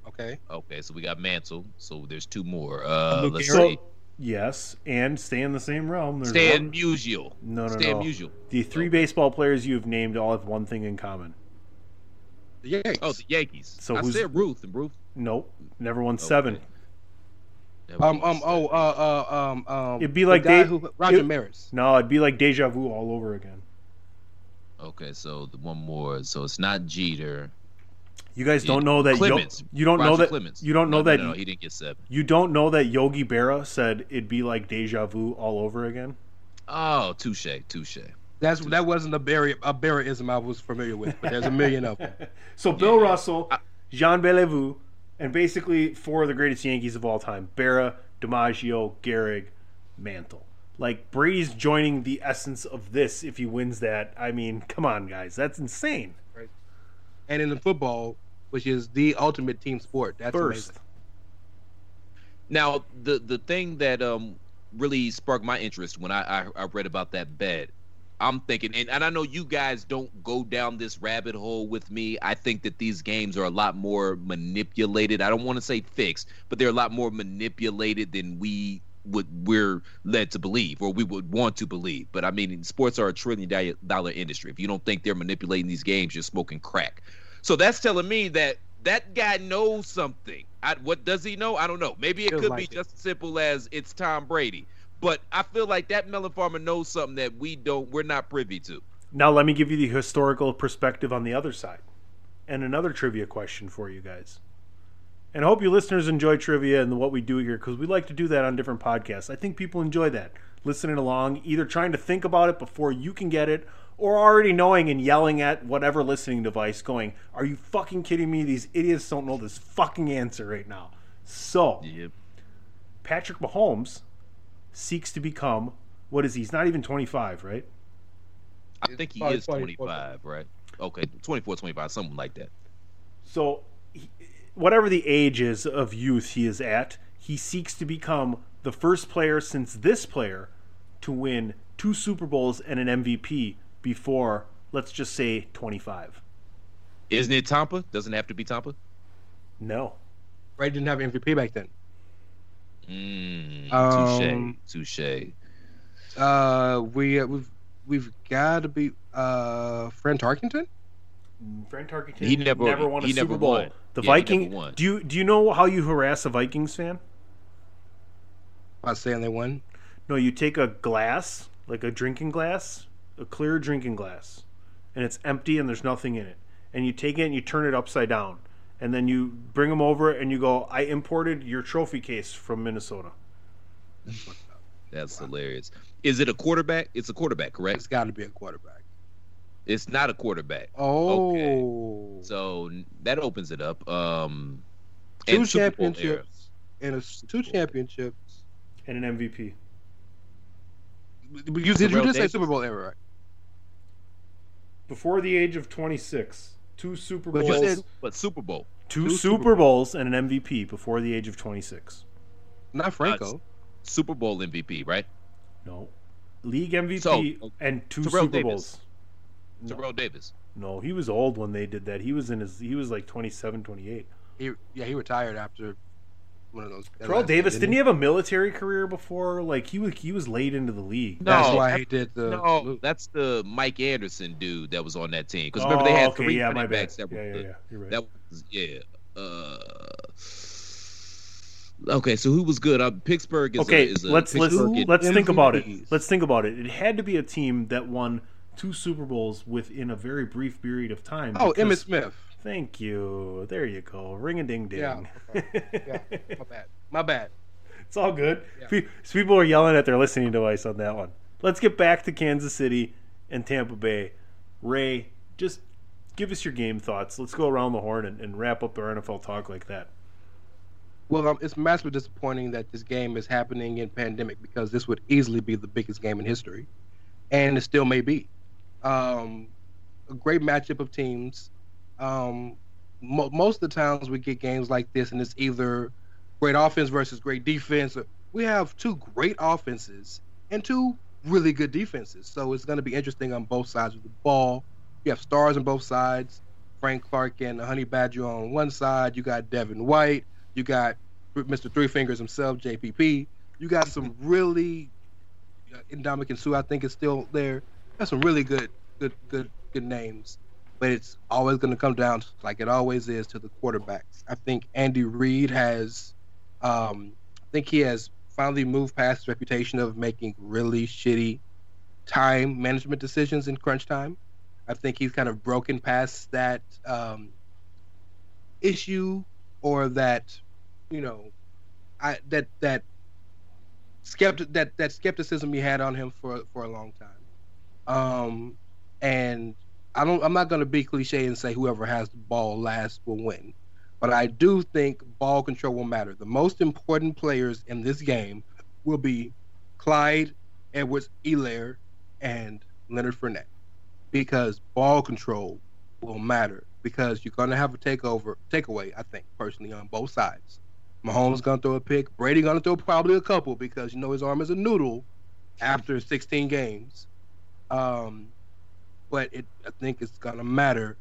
Okay. Okay, so we got Mantle. So there's two more. Uh, Lou let's them. Gehrig. see. Yes, and stay in the same realm. There's Stan one- Musial. No, no, Stan no. Musial. The three baseball players you have named all have one thing in common. The Yankees. Oh, the Yankees. So I who's- said Ruth and Ruth. Nope, never won seven. Okay. Never um, won um, oh, uh, uh, um, um. It'd be like guy they- who Roger it- Maris. No, it'd be like deja vu all over again. Okay, so the one more. So it's not Jeter. You guys don't know that. Yo- Clemens. you don't know that. Clemens. You don't know No, that. No, no, he didn't get seven. You don't know that Yogi Berra said it'd be like deja vu all over again. Oh, touche, touche. That's that wasn't a Berra a Berraism I was familiar with, but there's a million of them. So Bill Yeah. Russell, Jean Béliveau, and basically four of the greatest Yankees of all time: Berra, DiMaggio, Gehrig, Mantle. Like Brady's joining the essence of this if he wins that. I mean, come on, guys, that's insane. And in the football, which is the ultimate team sport, that's First, amazing. Now, the the thing that um really sparked my interest when I I, I read about that bet, I'm thinking, and, and I know you guys don't go down this rabbit hole with me. I think that these games are a lot more manipulated. I don't want to say fixed, but they're a lot more manipulated than we would we're led to believe or we would want to believe. But I mean, sports are a trillion dollar industry. If you don't think they're manipulating these games, you're smoking crack. So that's telling me that that guy knows something. I, what does he know? I don't know. Maybe it Feels could like be it. just as simple as it's Tom Brady. But I feel like that melon farmer knows something that we don't. We're not privy to. now let me give you the historical perspective on the other side, and another trivia question for you guys. And I hope you listeners enjoy trivia and what we do here because we like to do that on different podcasts. I think people enjoy that, listening along, either trying to think about it before you can get it, or already knowing and yelling at whatever listening device, going, "Are you fucking kidding me? These idiots don't know this fucking answer right now." So, Yep. Patrick Mahomes seeks to become what is he? He's not even 25, right? I think he probably is 24. 25, right? Okay, 24, 25, something like that. So, he, whatever the age is of youth he is at, he seeks to become the first player since this player to win two Super Bowls and an MVP before, let's just say, 25. Isn't it Tampa? Doesn't it have to be Tampa? No. Brady didn't have MVP back then. Mm, Um, touche, touche. Uh, we uh, we've we've got to be uh Fran Tarkenton. Frank Tarkenton He never- never won a he Super never Bowl. won. The Yeah, he Viking. won. Do you do you know how you harass a Vikings fan? Not saying they won. No, you take a glass, like a drinking glass, a clear drinking glass, and it's empty and there's nothing in it. And you take it and you turn it upside down. And then you bring them over and you go, I imported your trophy case from Minnesota. That's hilarious. Is it a quarterback? It's a quarterback, correct? It's got to be a quarterback. It's not a quarterback. Oh, So that opens it up. Um, two and Super Bowl era. championships and a s two championships. And an MVP. You did, you just did say Super Bowl era, right? Before the age of 26. Two Super But Bowls. you said- But Super Bowl. two, two Super, Super Bowls and an MVP before the age of 26. Not Franco. Super Bowl MVP, right? No. League MVP So, and two Terrell Super Davis. Bowls. No. Terrell Davis. No, he was old when they did that. He was in his he was like 27, 28. He, yeah, he retired after one of those. Terrell Davis didn't he have a military career before? Like he was he was late into the league. That's No, why he did the. No, move. that's the Mike Anderson dude that was on that team. Because remember they had Oh, okay, three yeah, running my bad. backs that were Yeah, yeah, yeah. You're right. That was yeah. Uh, okay, so who was good? Uh, Pittsburgh is okay, a, is a let's let's Pittsburgh let's think about it. Let's think about it. It had to be a team that won two Super Bowls within a very brief period of time. Oh, because- Emmitt Smith. Thank you. There you go. Ring a ding ding. Yeah, Yeah, my bad. My bad. It's all good. Yeah. Pe- People are yelling at their listening device on that one. Let's get back to Kansas City and Tampa Bay. Ray, just give us your game thoughts. Let's go around the horn and, and wrap up our NFL talk like that. Well, um, it's massively disappointing that this game is happening in pandemic because this would easily be the biggest game in history, and it still may be. Um, a great matchup of teams. Um, mo- most of the times we get games like this, and it's either great offense versus great defense. We have two great offenses and two really good defenses, so it's going to be interesting on both sides of the ball. You have stars on both sides. Frank Clark and Honey Badger on one side. You got Devin White. You got Mr. Three Fingers himself, JPP. You got some really uh, Ndamukong Suh, I think, is still there. That's some really good, good, good, good names. But it's always going to come down, like it always is, to the quarterbacks. I think Andy Reid has, um, I think he has finally moved past his reputation of making really shitty time management decisions in crunch time. I think he's kind of broken past that um, issue or that, you know, I that that skeptic that that skepticism he had on him for for a long time. Um, and I don't. I'm not going to be cliche and say whoever has the ball last will win, but I do think ball control will matter. The most important players in this game will be Clyde Edwards, Helaire, and Leonard Fournette, because ball control will matter. Because you're going to have a takeover, takeaway. I think personally on both sides. Mahomes going to throw a pick. Brady going to throw probably a couple because you know his arm is a noodle after 16 games. Um, but it, I think it's going to matter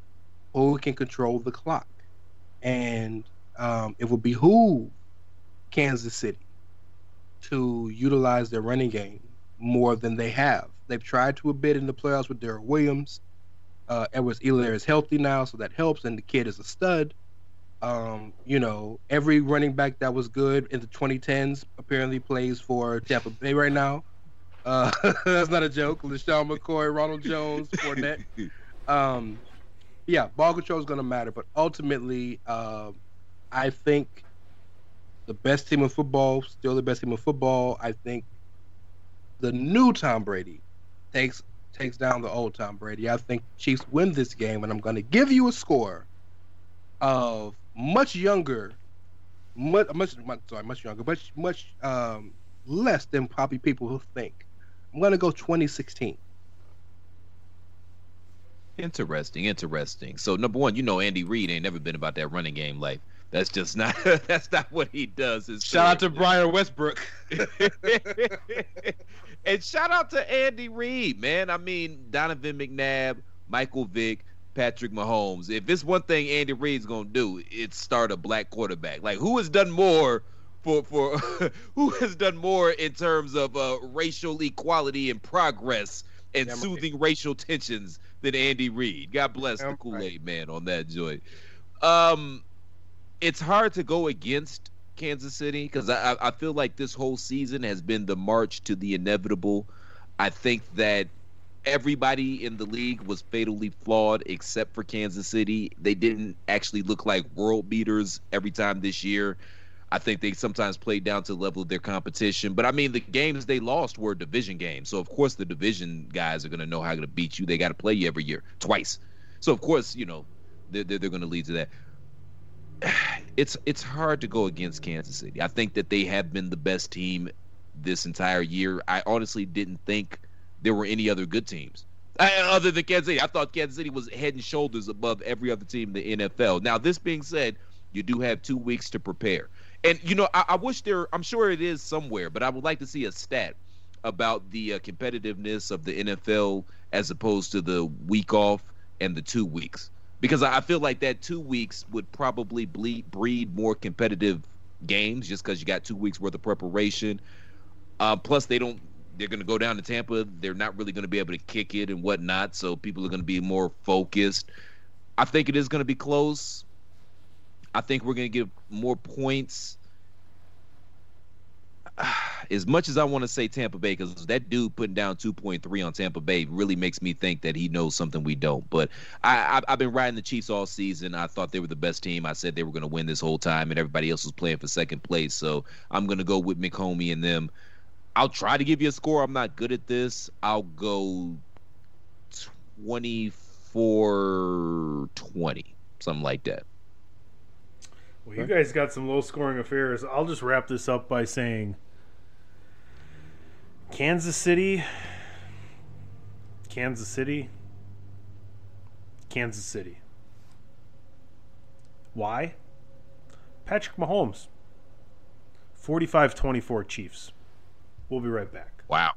who can control the clock, and um, it will behoove Kansas City to utilize their running game more than they have. They've tried to a bit in the playoffs with Derek Williams. Uh, Edwards Helaire is healthy now, so that helps, and the kid is a stud. Um, you know, every running back that was good in the 2010s apparently plays for Tampa Bay right now. Uh, that's not a joke. LeSean McCoy, Ronald Jones, Fournette. Um, yeah, ball control is going to matter, but ultimately, uh, I think the best team in football, still the best team in football. I think the new Tom Brady takes takes down the old Tom Brady. I think Chiefs win this game, and I'm going to give you a score of much younger, much, much sorry, much younger, much much um, less than probably people who think. I'm gonna go 2016. Interesting, interesting. So number one, you know Andy Reid ain't never been about that running game life. That's just not that's not what he does. His Shout out to career. Brian Westbrook. and shout out to Andy Reid, man. I mean, Donovan McNabb, Michael Vick, Patrick Mahomes. If it's one thing Andy Reid's gonna do, it's start a black quarterback. Like who has done more for for who has done more in terms of uh, racial equality and progress and right. soothing racial tensions than Andy Reid. God bless Damn the Kool Aid man on that joint. Um, it's hard to go against Kansas City because I I feel like this whole season has been the march to the inevitable. I think that everybody in the league was fatally flawed except for Kansas City. They didn't actually look like world beaters every time this year. I think they sometimes played down to the level of their competition. But I mean, the games they lost were division games. So, of course, the division guys are going to know how to beat you. They got to play you every year, twice. So, of course, you know, they're, they're, they're going to lead to that. It's it's hard to go against Kansas City. I think that they have been the best team this entire year. I honestly didn't think there were any other good teams I, other than Kansas City. I thought Kansas City was head and shoulders above every other team in the NFL. Now, this being said, you do have two weeks to prepare. And you know, I, I wish there. I'm sure it is somewhere, but I would like to see a stat about the uh, competitiveness of the NFL as opposed to the week off and the two weeks, because I I feel like that two weeks would probably bleed, breed more competitive games, just because you got two weeks worth of preparation. Uh, plus, they don't. They're going to go down to Tampa. They're not really going to be able to kick it and whatnot, so people are going to be more focused. I think it is going to be close. I think we're going to give more points. As much as I want to say Tampa Bay, because that dude putting down 2.3 on Tampa Bay really makes me think that he knows something we don't. But I, I've been riding the Chiefs all season. I thought they were the best team. I said they were going to win this whole time, and everybody else was playing for second place. So I'm going to go with McHomey and them. I'll try to give you a score. I'm not good at this. I'll go 24 20, something like that. Well, you guys got some low scoring affairs. I'll just wrap this up by saying Kansas City, Kansas City, Kansas City. Why? Patrick Mahomes. 45 24 Chiefs. We'll be right back. Wow.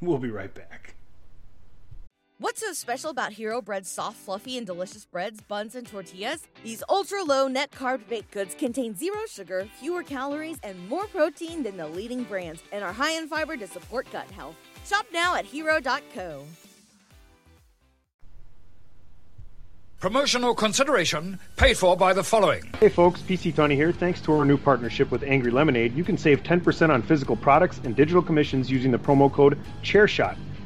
We'll be right back. What's so special about Hero Bread's soft, fluffy, and delicious breads, buns, and tortillas? These ultra low net carb baked goods contain zero sugar, fewer calories, and more protein than the leading brands, and are high in fiber to support gut health. Shop now at hero.co. Promotional consideration paid for by the following. Hey folks, PC Tunney here. Thanks to our new partnership with Angry Lemonade, you can save 10% on physical products and digital commissions using the promo code ChairShot.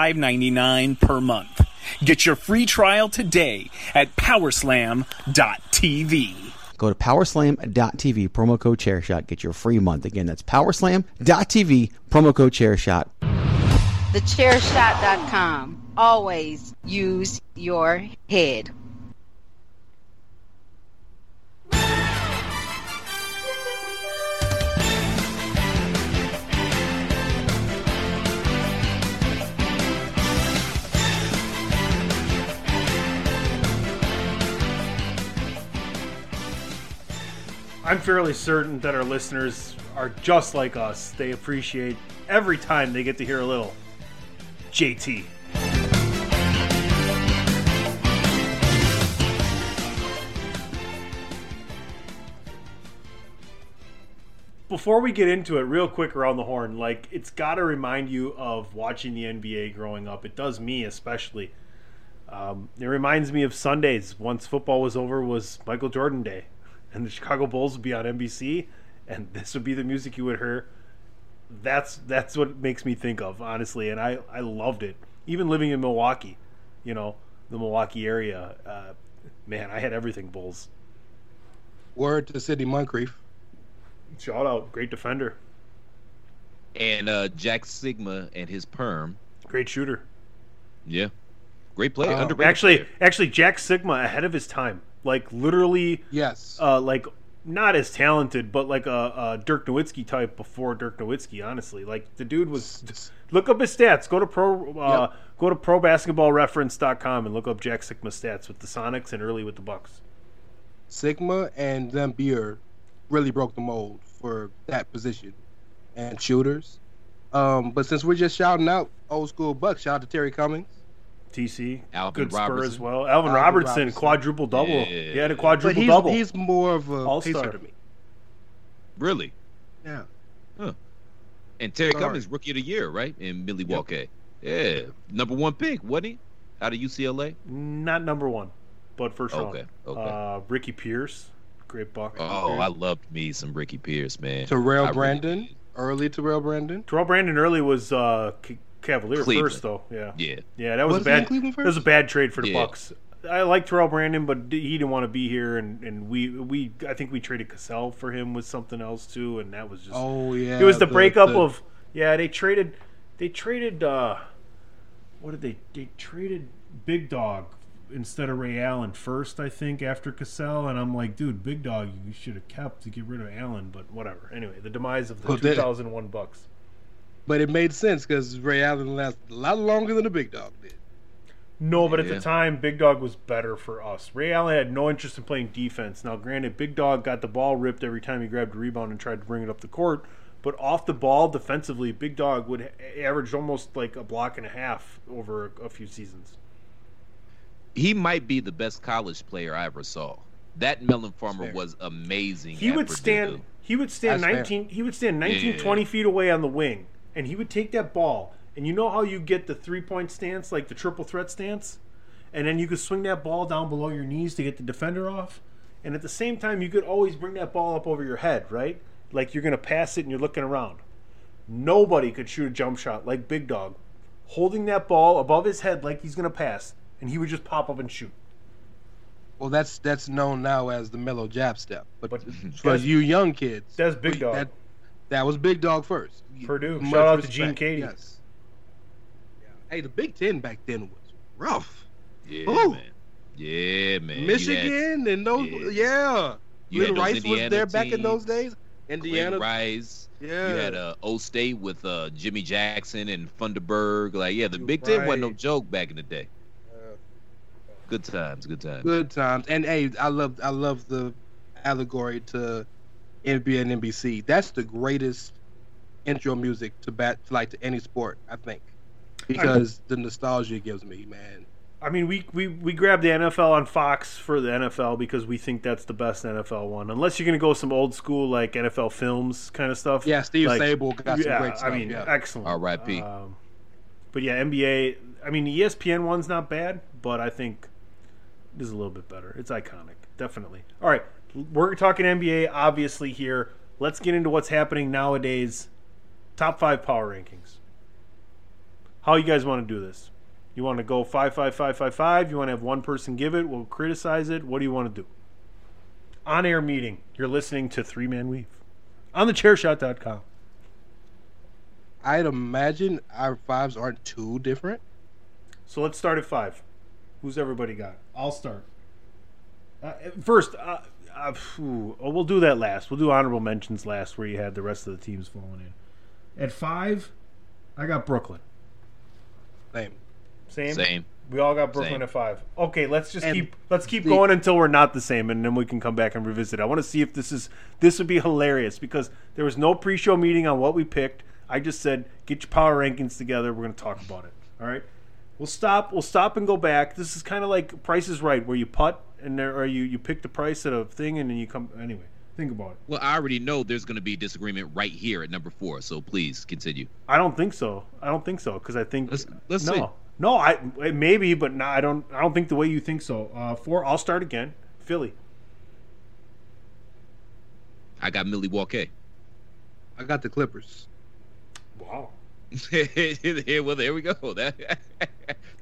$5.99 per month. Get your free trial today at powerslam.tv. Go to powerslam.tv, promo code chairshot, get your free month. Again, that's powerslam.tv, promo code chairshot. TheChairShot.com. Always use your head. I'm fairly certain that our listeners are just like us. They appreciate every time they get to hear a little JT. Before we get into it, real quick around the horn, like it's got to remind you of watching the NBA growing up. It does me especially. Um, it reminds me of Sundays once football was over was Michael Jordan Day, and the Chicago Bulls would be on NBC, and this would be the music you would hear. That's that's what it makes me think of honestly, and I I loved it. Even living in Milwaukee, you know the Milwaukee area, uh, man, I had everything Bulls. Word to Sidney Moncrief. Shout out, great defender, And uh, Jack Sikma and his perm. great shooter. Yeah. Great player. Uh, actually, player. actually, Jack Sikma ahead of his time. Like literally, Yes. uh, like not as talented, but like a, a Dirk Nowitzki type before Dirk Nowitzki. Honestly, like the dude was. Look up his stats. Go to pro. Uh, Yep. Go to ProBasketballReference.com and look up Jack Sikma stats with the Sonics and early with the Bucks. Sikma and then beer really broke the mold for that position and shooters. Um, but since we're just shouting out old school Bucks, shout out to Terry Cummings. TC, Alvin good spur as well. Alvin, Alvin Robertson, Robertson. quadruple double. Yeah. He had a But quadruple he's, double. he's more of a All-star. pacer to me. Really? Yeah. Huh. And Terry Sorry. Cummings, rookie of the year, right? And In Milwaukee. Yeah. Number one pick, wasn't he? Out of UCLA? Not number one, but first round. Okay, okay. Uh, Ricky Pierce, great buck. Oh, I loved me some Ricky Pierce, man. Terrell I Brandon, did. early Terrell Brandon. Terrell Brandon early was uh, C- Cavalier Cleveland. first, though. Yeah, Yeah. yeah, that was, Was a bad. Cleveland That was a bad trade for the Yeah. Bucks. I like Terrell Brandon, but he didn't want to be here, and, and we we I think we traded Cassell for him with something else too, and that was just Oh yeah. it was the, breakup the- of yeah they traded they traded uh what did they they traded Big Dog instead of Ray Allen first I think after Cassell and I'm like dude Big Dog you should have kept to get rid of Allen but whatever anyway the demise of the Well, they- 2001 Bucks But it made sense because Ray Allen lasted a lot longer than the big dog did. no but at the time Big Dog was better for us Ray Allen had no interest in playing defense now granted Big Dog got the ball ripped every time he grabbed a rebound and tried to bring it up the court but off the ball defensively Big Dog would average almost like a block and a half over a, a few seasons He might be the best college player I ever saw. That Melon Farmer was amazing. he at would Purdue. stand he would stand That's fair. 19 he would stand 19 Yeah. 20 feet away on the wing and he would take that ball and you know how you get the three point stance like the triple threat stance and then you could swing that ball down below your knees to get the defender off. And at the same time, you could always bring that ball up over your head, right? Like you're going to pass it and you're looking around. Nobody could shoot a jump shot like Big Dog, holding that ball above his head like he's going to pass, and he would just pop up and shoot. Well, that's that's known now as the Melo jab step. But, for you young kids, That's Big Dog. That, that was Big Dog first. Purdue. Much Shout out to Gene Keady. Yes. Yeah. Hey, the Big Ten back then was rough. Yeah, Ooh. man. Yeah, man. You had- Michigan and those, yeah. You had Little those Rice was Indiana there back in those days. Indiana, Glen Rice. Yeah. You had uh, O State with uh, Jimmy Jackson and Funderburke. Like, yeah, the Big Ten wasn't no joke back in the day. Good times, good times. good times. And hey, I love I love the allegory to NBA and NBC. That's the greatest intro music to bat like to any sport, I think, because the nostalgia it gives me, man. I mean, we, we, we grabbed the NFL on Fox for the NFL because we think that's the best NFL one. Unless you're going to go some old school like NFL films kind of stuff. Yeah, Steve like, Sabol got some yeah, great I mean, yeah. excellent. R.I.P. Um, but yeah, NBA. I mean, the ESPN one's not bad, but I think this is a little bit better. It's iconic, definitely. All right, we're talking NBA obviously here. Let's get into what's happening nowadays. Top five power rankings. How you guys want to do this? You want to go five, five, five, five, five? You want to have one person give it? We'll criticize it. What do you want to do? On air meeting. You're listening to Three Man Weave on thechairshot.com. I'd imagine our fives aren't too different. So let's start at five. Who's everybody got? I'll start. Uh, first, uh, uh, phew, oh, we'll do that last. We'll do honorable mentions last, where you had the rest of the teams falling in. At five, I got Brooklyn. Same. Same. Same. We all got Brooklyn Same. at five. Okay, let's just And keep let's keep the- going until we're not the same, and then we can come back and revisit. I want to see if this is this would be hilarious because there was no pre-show meeting on what we picked. I just said get your power rankings together. We're going to talk about it. All right. We'll stop. We'll stop and go back. This is kind of like Price is Right, where you putt and there, or you you pick the price of a thing and then you come anyway. Think about it. Well, I already know there's going to be disagreement right here at number four. So please continue. I don't think so. I don't think so because I think Let's- let's no, see. no. I maybe, but no, I don't. I don't think the way you think so. Uh, four. I'll start again. Philly. I got Milwaukee. I got the Clippers. Wow. Well, there we go. That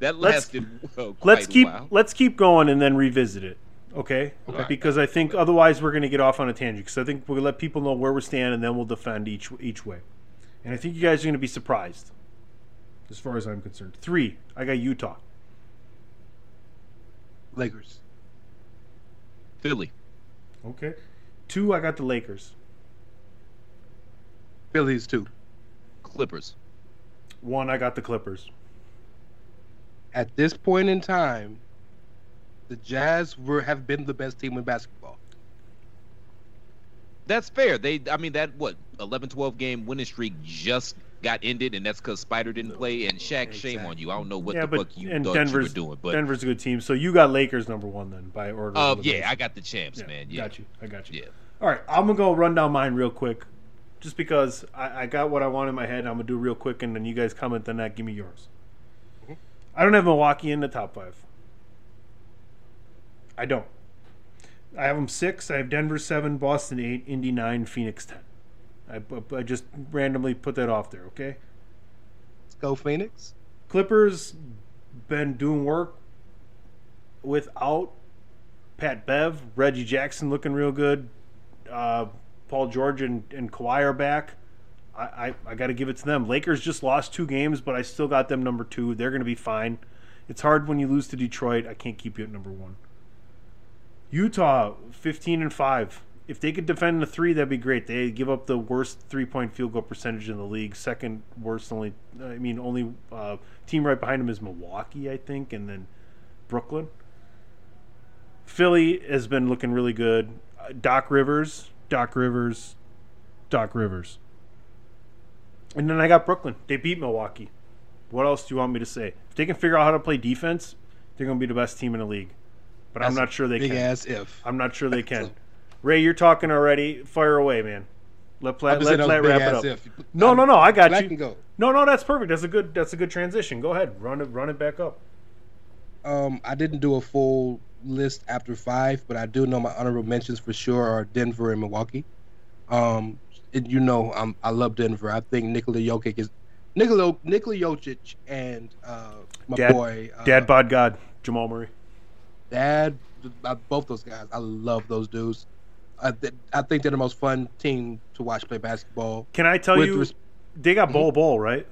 that Let's- lasted quite Let's keep let's keep going and then revisit it. Okay. Okay. Because I think otherwise we're going to get off on a tangent. Because I think we'll let people know where we stand and then we'll defend each each way. And I think you guys are going to be surprised, as far as I'm concerned. Three. I got Utah. Lakers. Philly. Okay. Two. I got the Lakers. Phillies too. Clippers. One. I got the Clippers. At this point in time, the Jazz were have been the best team in basketball. That's fair. They, I mean, that what 11, 12 game winning streak just got ended, and that's because Spider didn't play. And Shaq, shame on you. I don't know what yeah, the but fuck you and thought Denver's you were doing, but Denver's a good team. So you got Lakers number one then by order. uh, of yeah, elimination. I got the champs, Yeah, man. Yeah, Got you. I got you. Yeah. All right, I'm gonna go run down mine real quick, just because I, I got what I want in my head. I'm gonna do real quick, and then you guys comment on that. Give me yours. I don't have Milwaukee in the top five. I don't. I have them six. I have Denver seven, Boston eight, Indy nine, Phoenix ten. I, I just randomly put that off there. Okay. Let's go Phoenix. Clippers been doing work without Pat Bev, Reggie Jackson looking real good. Uh, Paul George and, and Kawhi are back. I, I, I got to give it to them. Lakers just lost two games, but I still got them number two. They're going to be fine. It's hard when you lose to Detroit. I can't keep you at number one. Utah, 15 and 5. If they could defend the three, that'd be great. They give up the worst three point field goal percentage in the league. Second worst, only, I mean, only uh, team right behind them is Milwaukee, I think, and then Brooklyn. Philly has been looking really good. Uh, Doc Rivers, Doc Rivers, Doc Rivers. And then I got Brooklyn. They beat Milwaukee. What else do you want me to say? If they can figure out how to play defense, they're going to be the best team in the league. But I'm not sure they big can. ass if. I'm not sure they can. Ray, you're talking already. Fire away, man. Let Platt, let Platt wrap it up. if. No, no, no. I got Platt you. can go. No, no, that's perfect. That's a good. That's a good transition. Go ahead. Run it. Run it back up. Um, I didn't do a full list after five, but I do know my honorable mentions for sure are Denver and Milwaukee. Um, and you know, I'm, I love Denver. I think Nikola Jokic is Nikola Nikola Jokic and uh, my Dad, boy uh, Dad bod God, Jamal Murray. Dad, uh, both those guys. I love those dudes. I, th- I think they're the most fun team to watch play basketball. Can I tell With you, res- they got Bol Bol, right?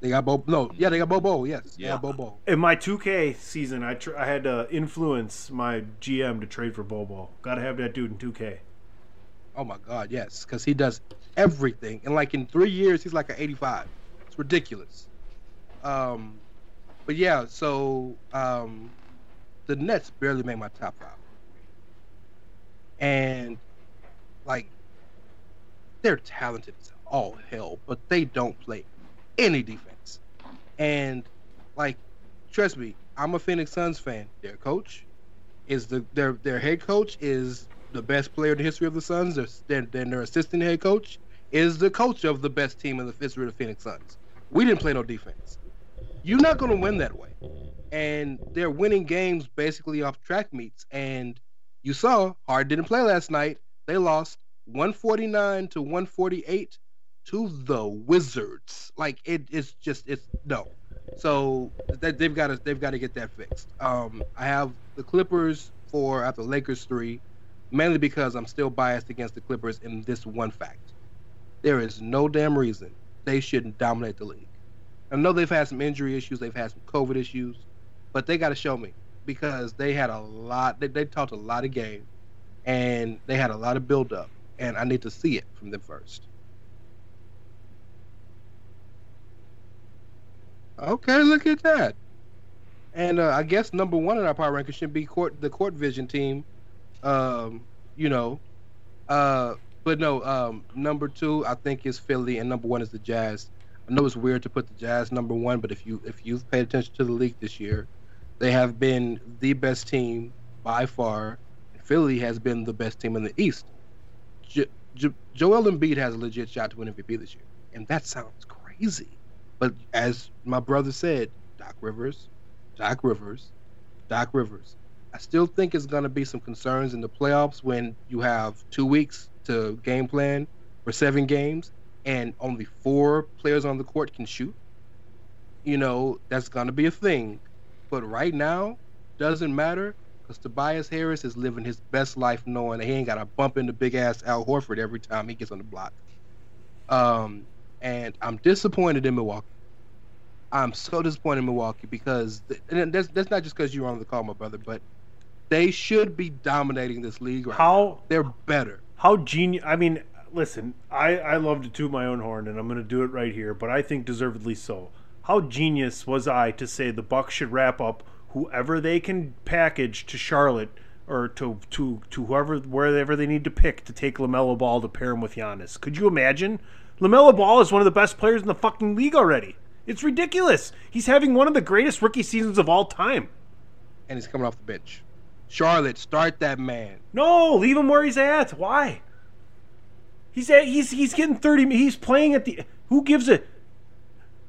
They got Bo. No, yeah, they got Bobo. Yes, yeah, Yeah. Bobo. In my 2K season, I tr- I had to influence my GM to trade for Bol Bol. Got to have that dude in 2K. Oh my God, yes, because he does everything, and like in three years, he's like an 85. It's ridiculous. Um, but yeah, so um, the Nets barely made my top five, and like they're talented as all hell, but they don't play any defense. And like, trust me, I'm a Phoenix Suns fan. Their coach is the their their head coach is the best player in the history of the Suns. Their, their, their assistant head coach is the coach of the best team in the history of the Phoenix Suns. We didn't play no defense. You're not going to win that way. And they're winning games basically off track meets. And you saw Hard didn't play last night. They lost 149 to 148 to the Wizards. Like it is just it's no. So they, they've got to they've got to get that fixed. Um, I have the Clippers for after Lakers three, mainly because I'm still biased against the Clippers in this one fact. There is no damn reason they shouldn't dominate the league. I know they've had some injury issues, they've had some COVID issues, but they got to show me because they had a lot. They, they talked a lot of game, and they had a lot of build up, and I need to see it from them first. Okay, look at that. And uh, I guess number one in our power ranking should be court the court vision team. Um, you know, uh, but no. Um, number two, I think is Philly, and number one is the Jazz. I know it's weird to put the Jazz number one, but if you if you've paid attention to the league this year, they have been the best team by far. Philly has been the best team in the East. Jo- jo- Joel Embiid has a legit shot to win MVP this year, and that sounds crazy. But as my brother said, Doc Rivers, Doc Rivers, Doc Rivers. I still think it's going to be some concerns in the playoffs when you have two weeks to game plan for seven games and only four players on the court can shoot. You know, that's going to be a thing. But right now, doesn't matter because Tobias Harris is living his best life knowing that he ain't got to bump into big ass Al Horford every time he gets on the block. Um, and I'm disappointed in Milwaukee. I'm so disappointed in Milwaukee because and that's that's not just because you're on the call, my brother, but they should be dominating this league right How now. They're better. How genius! I mean, listen, I I love to toot my own horn, and I'm going to do it right here, but I think deservedly so. How genius was I to say the Bucks should wrap up whoever they can package to Charlotte or to to to whoever wherever they need to pick to take Lamelo Ball to pair him with Giannis. Could you imagine? Lamelo Ball is one of the best players in the fucking league already. It's ridiculous. He's having one of the greatest rookie seasons of all time. And he's coming off the bench. Charlotte, start that man. No, leave him where he's at. Why? He's at, he's he's getting 30 he's playing at the who gives a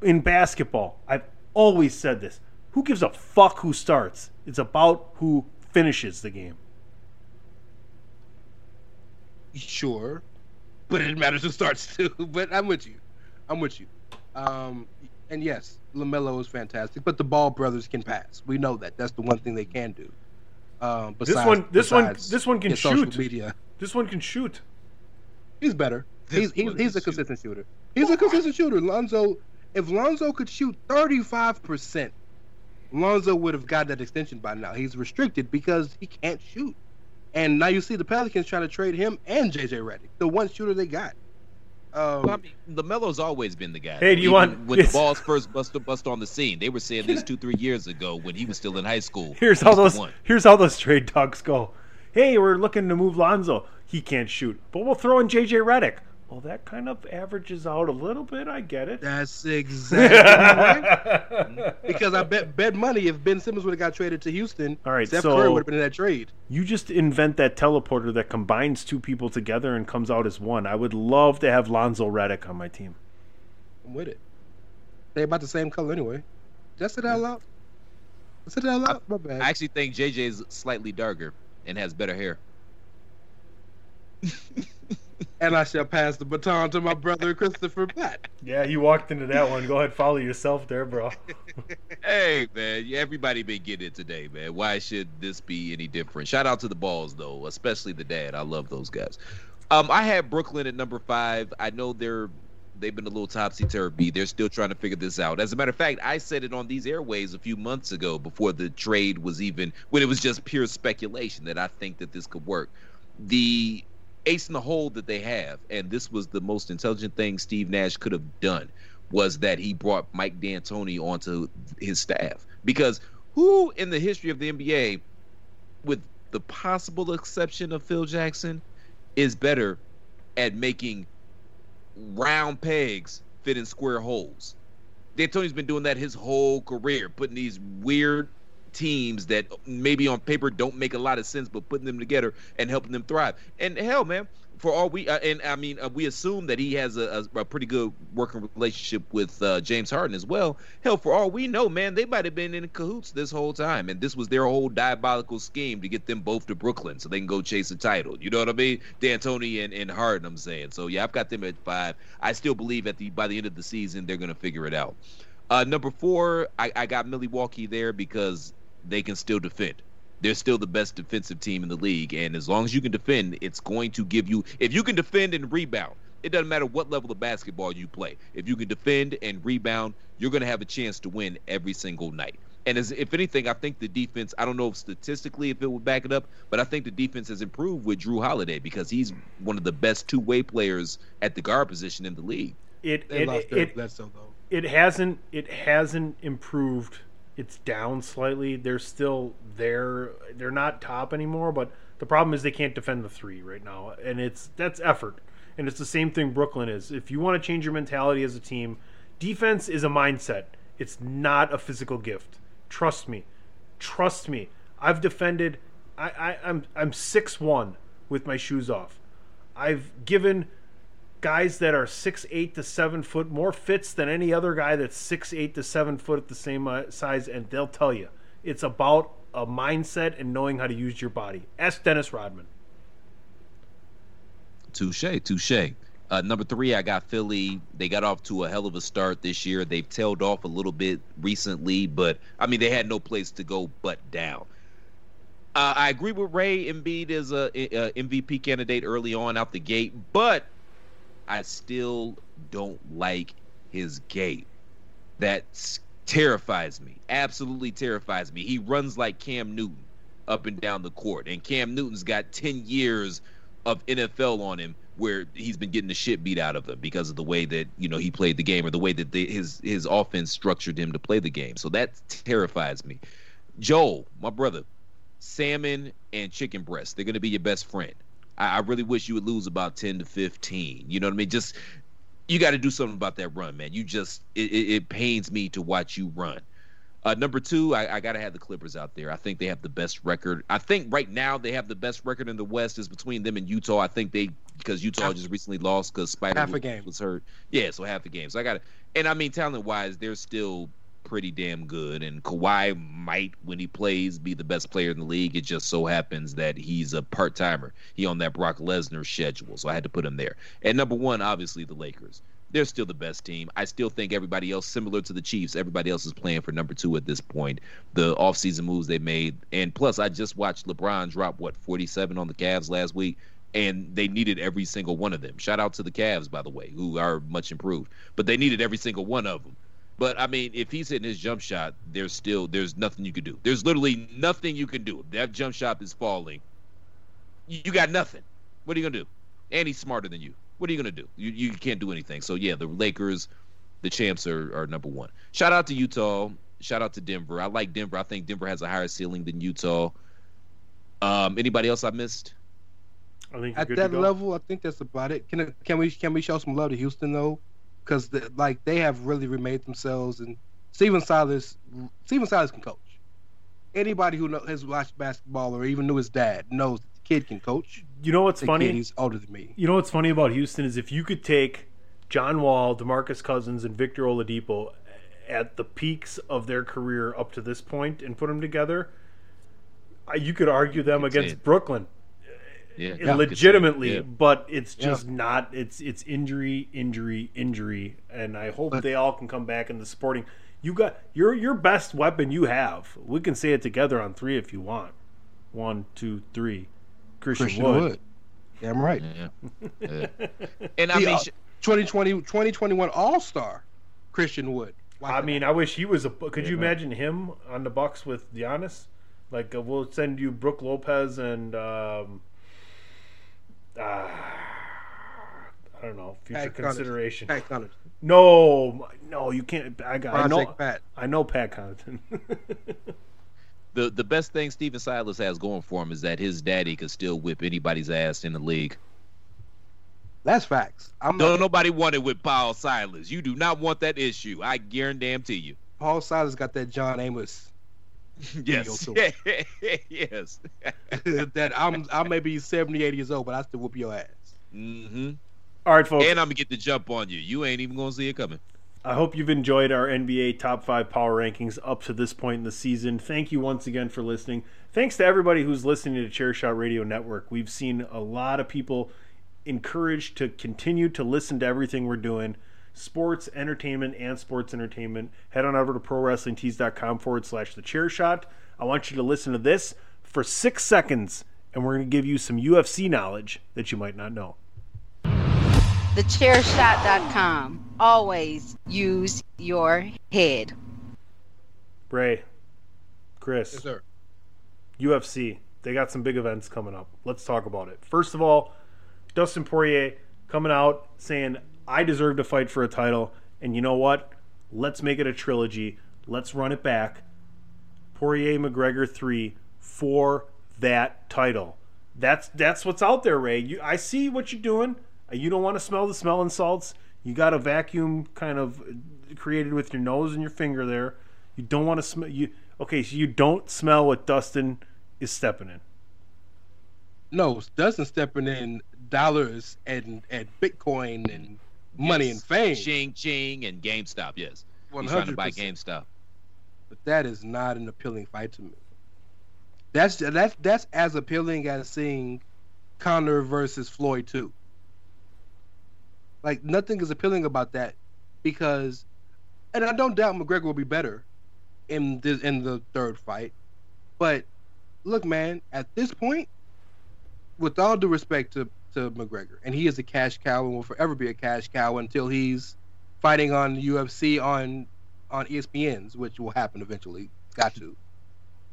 in basketball. I've always said this. Who gives a fuck who starts? It's about who finishes the game. Sure, but it matters who starts too. But I'm with you. I'm with you. Um, and yes, Lamelo is fantastic, but the Ball brothers can pass. We know that. That's the one thing they can do. Um, This one this one this one can shoot. Media. This one can shoot. He's better. This He's he's, he's a consistent shooter. He's a consistent shooter. Lonzo, if Lonzo could shoot 35 percent, Lonzo would have got that extension by now. He's restricted because he can't shoot. And now you see the Pelicans trying to trade him and JJ Redick, the one shooter they got. Um, I mean, Lamelo's always been the guy. Hey, do you Even want- when yes. the balls first bust bust on the scene? They were saying this two three years ago when he was still in high school. Here's how those here's how those trade talks go. Hey, we're looking to move Lonzo. He can't shoot, but we'll throw in JJ Redick. Well, that kind of averages out a little bit. I get it. That's exactly right. Because I bet bet money if Ben Simmons would have got traded to Houston, All right, Steph so- Curry would have been in that trade. You just invent that teleporter that combines two people together and comes out as one. I would love to have Lonzo Redick on my team. I'm with it. They about the same color anyway. Just it out loud. Said that out loud? My bad. I actually think JJ is slightly darker and has better hair. and I shall pass the baton to my brother Christopher Platt. Yeah, you walked into that one. Go ahead, follow yourself there, bro. Hey man, everybody been getting it today, man. Why should this be any different? Shout out to the balls though, especially the dad. I love those guys. Um, I had Brooklyn at number five. I know they're they've been a little topsy turvy. They're still trying to figure this out. As a matter of fact, I said it on these airways a few months ago before the trade was even when it was just pure speculation that I think that this could work. The ace in the hole that they have, and this was the most intelligent thing Steve Nash could have done, was that he brought Mike D'Antoni onto his staff. Because who in the history of the NBA, with the possible exception of Phil Jackson, is better at making round pegs fit in square holes? D'Antoni's been doing that his whole career, putting these weird teams that maybe on paper don't make a lot of sense, but putting them together and helping them thrive. And hell, man, for all we uh, and I mean, uh, we assume that he has a, a, a pretty good working relationship with uh, James Harden as well. Hell, for all we know, man, they might have been in cahoots this whole time, and this was their whole diabolical scheme to get them both to Brooklyn so they can go chase a title. You know what I mean? D'Antoni and, and Harden, I'm saying. So yeah, I've got them at five. I still believe at the by the end of the season they're gonna figure it out. Uh, number four, I, I got Milwaukee there because they can still defend. They're still the best defensive team in the league, and as long as you can defend, it's going to give you. If you can defend and rebound, it doesn't matter what level of basketball you play. If you can defend and rebound, you're going to have a chance to win every single night. And as if anything, I think the defense. I don't know if statistically if it would back it up, but I think the defense has improved with Jrue Holiday because he's one of the best two way players at the guard position in the league. It They it lost it, Derek it, Bledsoe, though. it hasn't it hasn't improved. It's down slightly. They're still there. They're not top anymore, but the problem is they can't defend the three right now, and it's that's effort. And it's the same thing Brooklyn is. If you want to change your mentality as a team, defense is a mindset. It's not a physical gift. Trust me. Trust me. I've defended. I, I I'm I'm six one with my shoes off. I've given guys that are six eight to seven foot more fits than any other guy that's six eight to seven foot at the same uh, size, and they'll tell you it's about a mindset and knowing how to use your body. Ask Dennis Rodman. Touche, touche. Uh, number three, I got Philly. They got off to a hell of a start this year. They've tailed off a little bit recently, but I mean, they had no place to go but down. Uh, I agree with Ray. Embiid is a, a MVP candidate early on out the gate, but I still don't like his gait. That terrifies me. Absolutely terrifies me. He runs like Cam Newton up and down the court, and Cam Newton's got ten years of NFL on him where he's been getting the shit beat out of him because of the way that you know he played the game or the way that the, his his offense structured him to play the game. So that terrifies me. Joel, my brother, salmon and chicken breast, they're gonna be your best friend. I, I really wish you would lose about ten to fifteen. You know what I mean? Just you got to do something about that run, man. You just it, it, it pains me to watch you run. Uh, number two, I, I got to have the Clippers out there. I think they have the best record. I think right now they have the best record in the West is between them and Utah. I think they because Utah just recently lost because Spider Half a was- game. was hurt. Yeah, so half a game. So I got it. And I mean, talent wise, they're still pretty damn good. And Kawhi might, when he plays, be the best player in the league. It just so happens that he's a part timer. He on that Brock Lesnar schedule, so I had to put him there. And number one, obviously the Lakers. They're still the best team. I still think everybody else, similar to the Chiefs, everybody else is playing for number two at this point. The offseason moves they made, and plus, I just watched LeBron drop what 47 on the Cavs last week, and they needed every single one of them. Shout out to the Cavs, by the way, who are much improved, but they needed every single one of them. But I mean, if he's hitting his jump shot, there's still there's nothing you can do. There's literally nothing you can do. If that jump shot is falling, you you got nothing. What are you gonna do? And he's smarter than you. What are you gonna do? You you can't do anything. So yeah, the Lakers, the champs are, are number one. Shout out to Utah. Shout out to Denver. I like Denver. I think Denver has a higher ceiling than Utah. Um, anybody else I missed? I think At that level, I think that's about it. Can can we can we show some love to Houston though? Because like they have really remade themselves, and Stephen Silas Stephen Silas can coach. Anybody who know, has watched basketball or even knew his dad knows that the kid can coach. You know what's The funny? kid, he's older than me. You know what's funny about Houston is if you could take John Wall, DeMarcus Cousins, and Victor Oladipo at the peaks of their career up to this point and put them together, you could argue them Could against it. Brooklyn Yeah, uh, legitimately, Yeah. but it's Yeah. just not. It's it's injury, injury, injury, and I hope they all can come back in the sporting. You got your your best weapon you have. We can say it together on three if you want. One, two, three. Christian, Christian Wood. Wood. Damn right. Yeah. Yeah. And I The, mean, uh, 2020 2021 All Star Christian Wood. I mean, I wish he was a. Could you Yeah. imagine him on the Bucks with Giannis? Like, uh, we'll send you Brooke Lopez and um, uh, I don't know future Pat Connaughton. consideration. Pat Connaughton. No, no, you can't. I got. I know. Pat. I know Pat Connaughton. the the best thing Stephen Silas has going for him is that his daddy could still whip anybody's ass in the league. That's facts. I'm Don't not, nobody want it with Paul Silas. You do not want that issue. I guarantee you. Paul Silas got that John Amos Yes. yes. that I'm I may be 70, 80 years old, but I still whoop your ass. Mm-hmm. All right, folks. And I'm gonna get the jump on you. You ain't even gonna see it coming. I hope you've enjoyed our NBA top five power rankings up to this point in the season. Thank you once again for listening. Thanks to everybody who's listening to Chair Shot Radio Network. We've seen a lot of people encouraged to continue to listen to everything we're doing sports, entertainment, and sports entertainment. Head on over to prowrestlingtees.com forward slash the chair shot. I want you to listen to this for six seconds, and we're going to give you some UFC knowledge that you might not know. TheChairShot.com. Always use your head. Bray, Chris. Yes, sir. UFC. They got some big events coming up. Let's talk about it. First of all, Dustin Poirier coming out saying, I deserve to fight for a title. And you know what? Let's make it a trilogy. Let's run it back. Poirier McGregor 3 for that title. That's that's what's out there, Ray. You, I see what you're doing. You don't want to smell the smelling salts. You got a vacuum kind of uh, created with your nose and your finger there. You don't want to smell you. Okay, so you don't smell what Dustin is stepping in. No, Dustin stepping in dollars and and Bitcoin and money and fame. Ching ching and GameStop. Yes. He's trying to buy 100%. GameStop. But that is not an appealing fight to me. That's that's that's as appealing as seeing Conor versus Floyd too. Like nothing is appealing about that because, and I don't doubt McGregor will be better in this in the third fight, but look, man, at this point, with all due respect to to McGregor, and he is a cash cow and will forever be a cash cow until he's fighting on UFC on on ESPN's, which will happen eventually. Got to.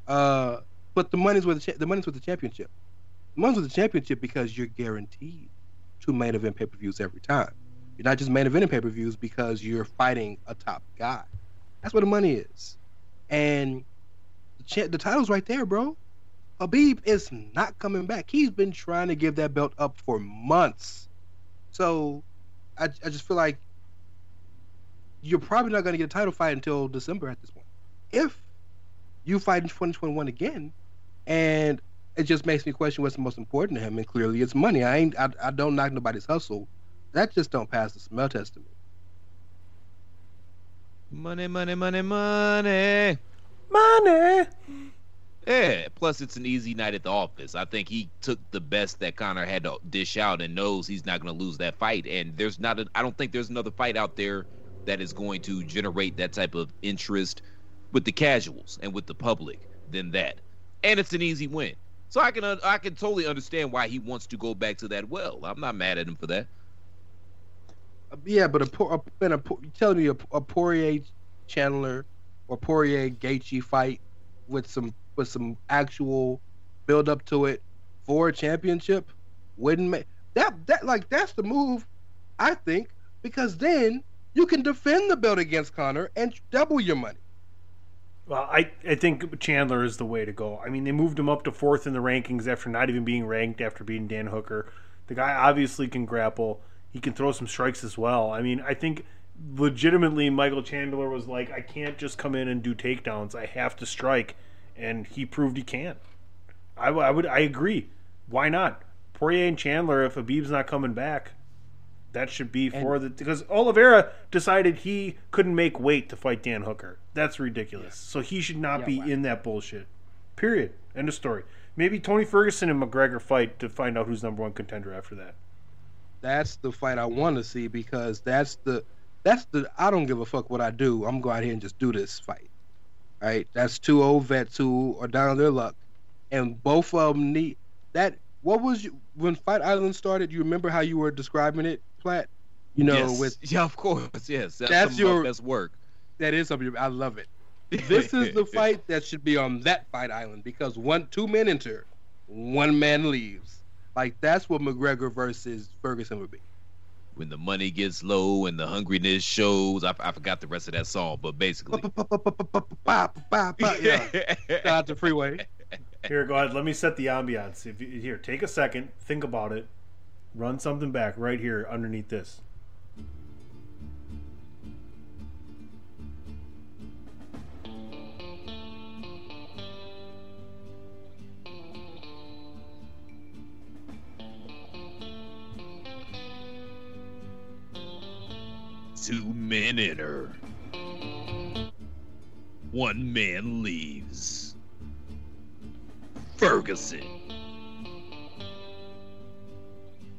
Uh, but the money's with the cha- the money's with the championship. The money's with the championship because you're guaranteed two main event pay per views every time. You're not just main eventing pay per views because you're fighting a top guy. That's where the money is, and the, cha- the title's right there, bro. Khabib is not coming back. He's been trying to give that belt up for months. So, I, I just feel like you're probably not going to get a title fight until December at this point. If you fight in 2021 again, and it just makes me question what's the most important to him, and clearly it's money. I ain't, I, I don't knock nobody's hustle. That just don't pass the smell test to me. Money, money, money, money. Money. Yeah. Plus, it's an easy night at the office. I think he took the best that Conor had to dish out and knows he's not going to lose that fight. And there's not. A, I don't think there's another fight out there that is going to generate that type of interest with the casuals and with the public than that. And it's an easy win. So I can uh, I can totally understand why he wants to go back to that well. I'm not mad at him for that. Yeah, but a, a, a you telling me a, a Poirier Chandler or Poirier Gaethje fight with some with some actual build up to it for a championship wouldn't make that that like that's the move, I think, because then you can defend the belt against Conor and double your money. Well, I, I think Chandler is the way to go. I mean, they moved him up to fourth in the rankings after not even being ranked after beating Dan Hooker. The guy obviously can grapple. He can throw some strikes as well. I mean, I think legitimately Michael Chandler was like, I can't just come in and do takedowns. I have to strike, and he proved he can. I, w- I would I agree. Why not Poirier and Chandler if Khabib's not coming back? That should be for the because Oliveira decided he couldn't make weight to fight Dan Hooker. That's ridiculous. So he should not Yeah, be wow. in that bullshit. Period. End of story. Maybe Tony Ferguson and McGregor fight to find out who's number one contender after that. That's the fight I want to see because that's the that's the I don't give a fuck what I do. I'm going out here and just do this fight. Right? That's two old vets who are down on their luck, and both of them need that. What was you when Fight Island started? You remember how you were describing it, Platt? You know, Yes. with yeah, of course, yes. That's, That's your- best work. that is something I love it. This is the fight that should be on that Fight Island because one two men enter, one man leaves. Like that's what McGregor versus Ferguson would be. When the money gets low and the hungriness shows. I, I forgot the rest of that song, but basically, Yeah. Shout out to Freeway. Here, go ahead. Let me set the ambiance. If you, here, take a second, think about it, run something back right here underneath this. Two men enter, one man leaves. Ferguson.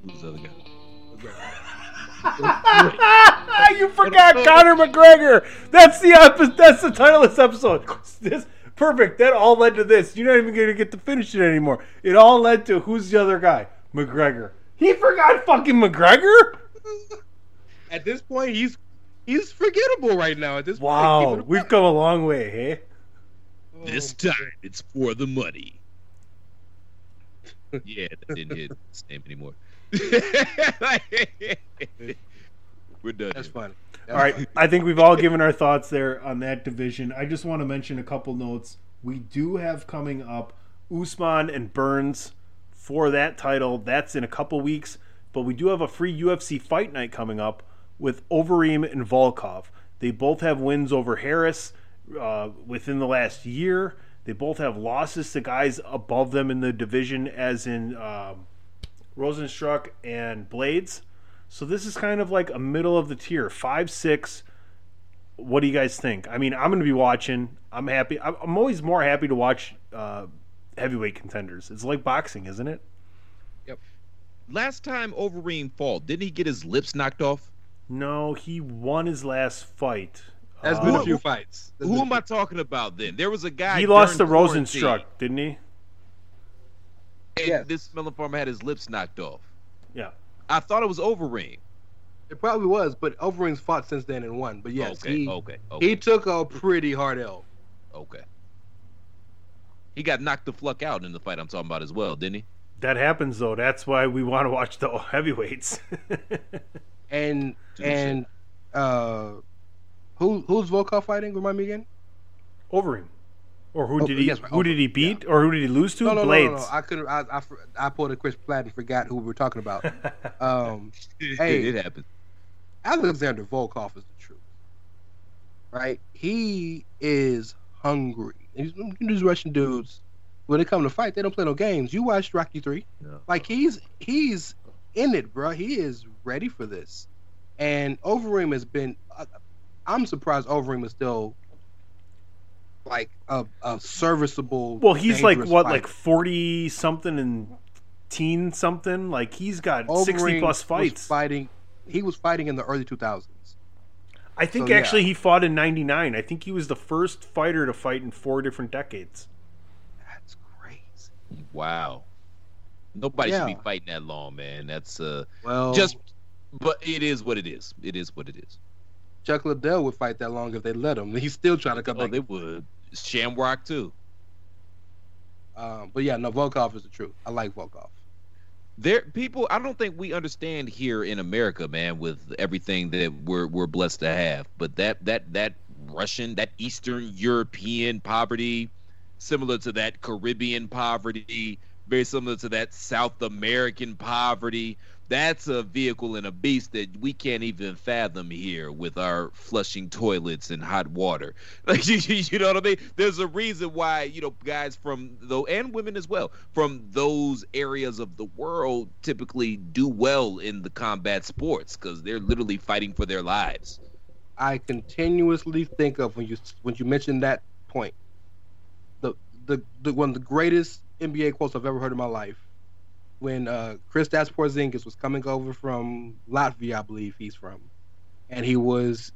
Who's the other guy? you forgot Conor McGregor. That's the epi- that's the title of this episode. This perfect. That all led to this. You're not even gonna get to finish it anymore. It all led to who's the other guy? McGregor. He forgot fucking McGregor. At this point, he's he's forgettable right now. At this Wow, point, we've come a long way, hey. Oh, this time it's for the money. yeah, that didn't hit his name anymore. We're done. That's funny. All right, I think we've all given our thoughts there on that division. I just want to mention a couple notes. We do have coming up Usman and Burns for that title. That's in a couple weeks, but we do have a free UFC fight night coming up with Overeem and Volkov. They both have wins over Harris uh, within the last year. They both have losses to guys above them in the division, as in um, Rozenstruik and Blaydes. So this is kind of like a middle of the tier, five six. What do you guys think? I mean, I'm going to be watching. I'm happy. I'm, always more happy to watch uh, heavyweight contenders. It's like boxing, isn't it? Yep. Last time Overeem fought, didn't he get his lips knocked off? No, he won his last fight. There's Uh, been a few fights. There's Who been am I talking about then? There was a guy. he lost to Rozenstruik, didn't he? And this Miller farmer had his lips knocked off. Yeah. I thought it was Overeem. It probably was, but Overeem's fought since then and won. But yes, Okay, he, okay, okay. he took a pretty hard L. Okay. He got knocked the fuck out in the fight I'm talking about as well, didn't he? That happens though. That's why we want to watch the heavyweights. And and uh, who who's Volkov fighting? Remind me again. Overeem. Or who Oh, did he? yes, right, who did he beat? Or who did he lose to? No, no, no, Blaydes. no, no. I could I, I I pulled a Chris Platt and forgot who we were talking about. um, hey, it happened. Alexander Volkov is the truth, right? He is hungry. These, these Russian dudes, when they come to fight, they don't play no games. You watched Rocky Three, like he's he's in it, bro. He is ready for this. And Overeem has been. Uh, I'm surprised Overeem is still like a, a serviceable. Well, he's like what, fighter. like forty something and teen something. Like he's got sixty Overeem plus was fights. fighting. He was fighting in the early 2000s. I think So, yeah. actually he fought in '99. I think he was the first fighter to fight in four different decades. That's crazy. Wow. Nobody should be fighting that long, man. That's uh Well- just but it is what it is. It is what it is. Chuck Liddell would fight that long if they let him. He's still trying to come Oh, back. they would. Shamrock too. Um, but yeah, no, Volkov is the truth. I like Volkov. There people I don't think we understand here in America, man, with everything that we're we're blessed to have. But that that that Russian, that Eastern European poverty, similar to that Caribbean poverty, very similar to that South American poverty. That's a vehicle and a beast that we can't even fathom here with our flushing toilets and hot water. Like you, you know what I mean? There's a reason why you know guys from though and women as well from those areas of the world typically do well in the combat sports because they're literally fighting for their lives. I continuously think of when you when you mention that point. The the, the one of the greatest NBA quotes I've ever heard in my life. When uh Kristaps Porzingis was coming over from Latvia, I believe he's from, and he was,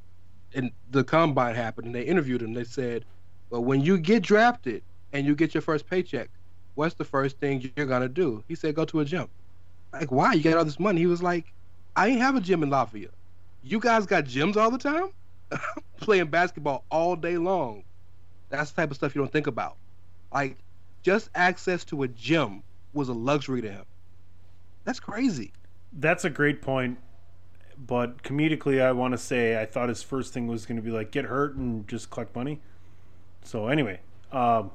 and the combine happened, and they interviewed him. They said, "Well, when you get drafted and you get your first paycheck, what's the first thing you're gonna do?" He said, "Go to a gym." Like, why? You got all this money. He was like, "I ain't have a gym in Latvia. You guys got gyms all the time, playing basketball all day long. That's the type of stuff you don't think about. Like, just access to a gym was a luxury to him. That's crazy. That's a great point. But comedically, I want to say I thought his first thing was going to be like get hurt and just collect money. So anyway, um,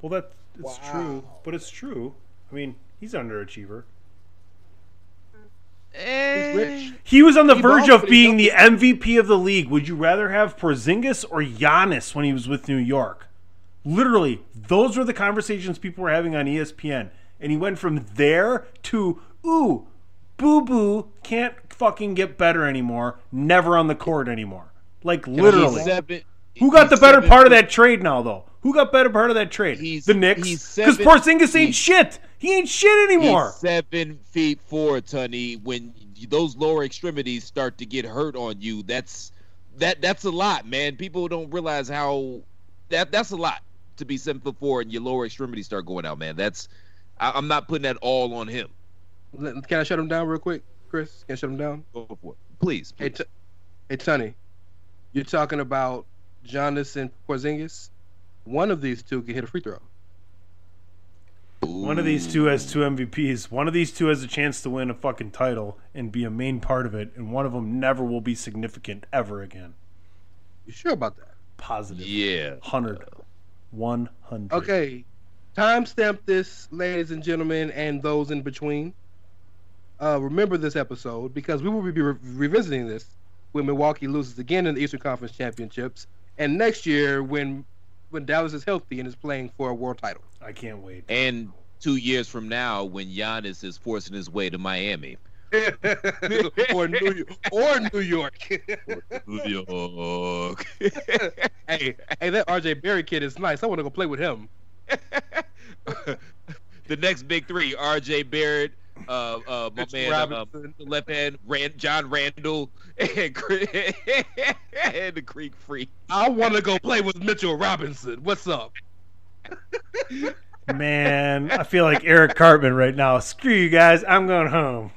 well that it's true, but it's true. I mean, he's an underachiever. He's rich. He was on the He verge balls, of being the MVP of the league. Would you rather have Porzingis or Giannis when he was with New York? Literally, those were the conversations people were having on ESPN. And he went from there to, ooh, boo boo, can't fucking get better anymore, never on the court anymore. Like, literally. Seven- Who got the better seven part of that trade now, though? Who got better part of that trade? the Knicks. Because Porzingis ain't shit. He ain't shit anymore. Seven feet four, Tunney. When those lower extremities start to get hurt on you, that's that that's a lot, man. People don't realize how that that's a lot to be seven foot four and your lower extremities start going out, man. That's I, I'm not putting that all on him. Can I shut him down real quick, Chris? Can I shut him down? Go for it. Please. Hey, t- hey, Tony, you're talking about Giannis and Porzingis. One of these two can hit a free throw. One of these two has two MVPs. One of these two has a chance to win a fucking title and be a main part of it, and one of them never will be significant ever again. You sure about that? Positive. Yeah. 100. 100. Okay, timestamp this, ladies and gentlemen, and those in between. Uh, remember this episode because we will be re- revisiting this when Milwaukee loses again in the Eastern Conference Championships, and next year when when Dallas is healthy and is playing for a world title. I can't wait. And two years from now, when Giannis is forcing his way to Miami, or New York, or New York. New York. hey, hey, that RJ Berry kid is nice. I want to go play with him. the next big three: R.J. Barrett, uh, uh, my Mitchell man, Robinson. left hand, Rand, John Randall, and, and the Greek Freak. I want to go play with Mitchell Robinson. What's up? Man, I feel like Eric Cartman right now. Screw you guys. I'm going home.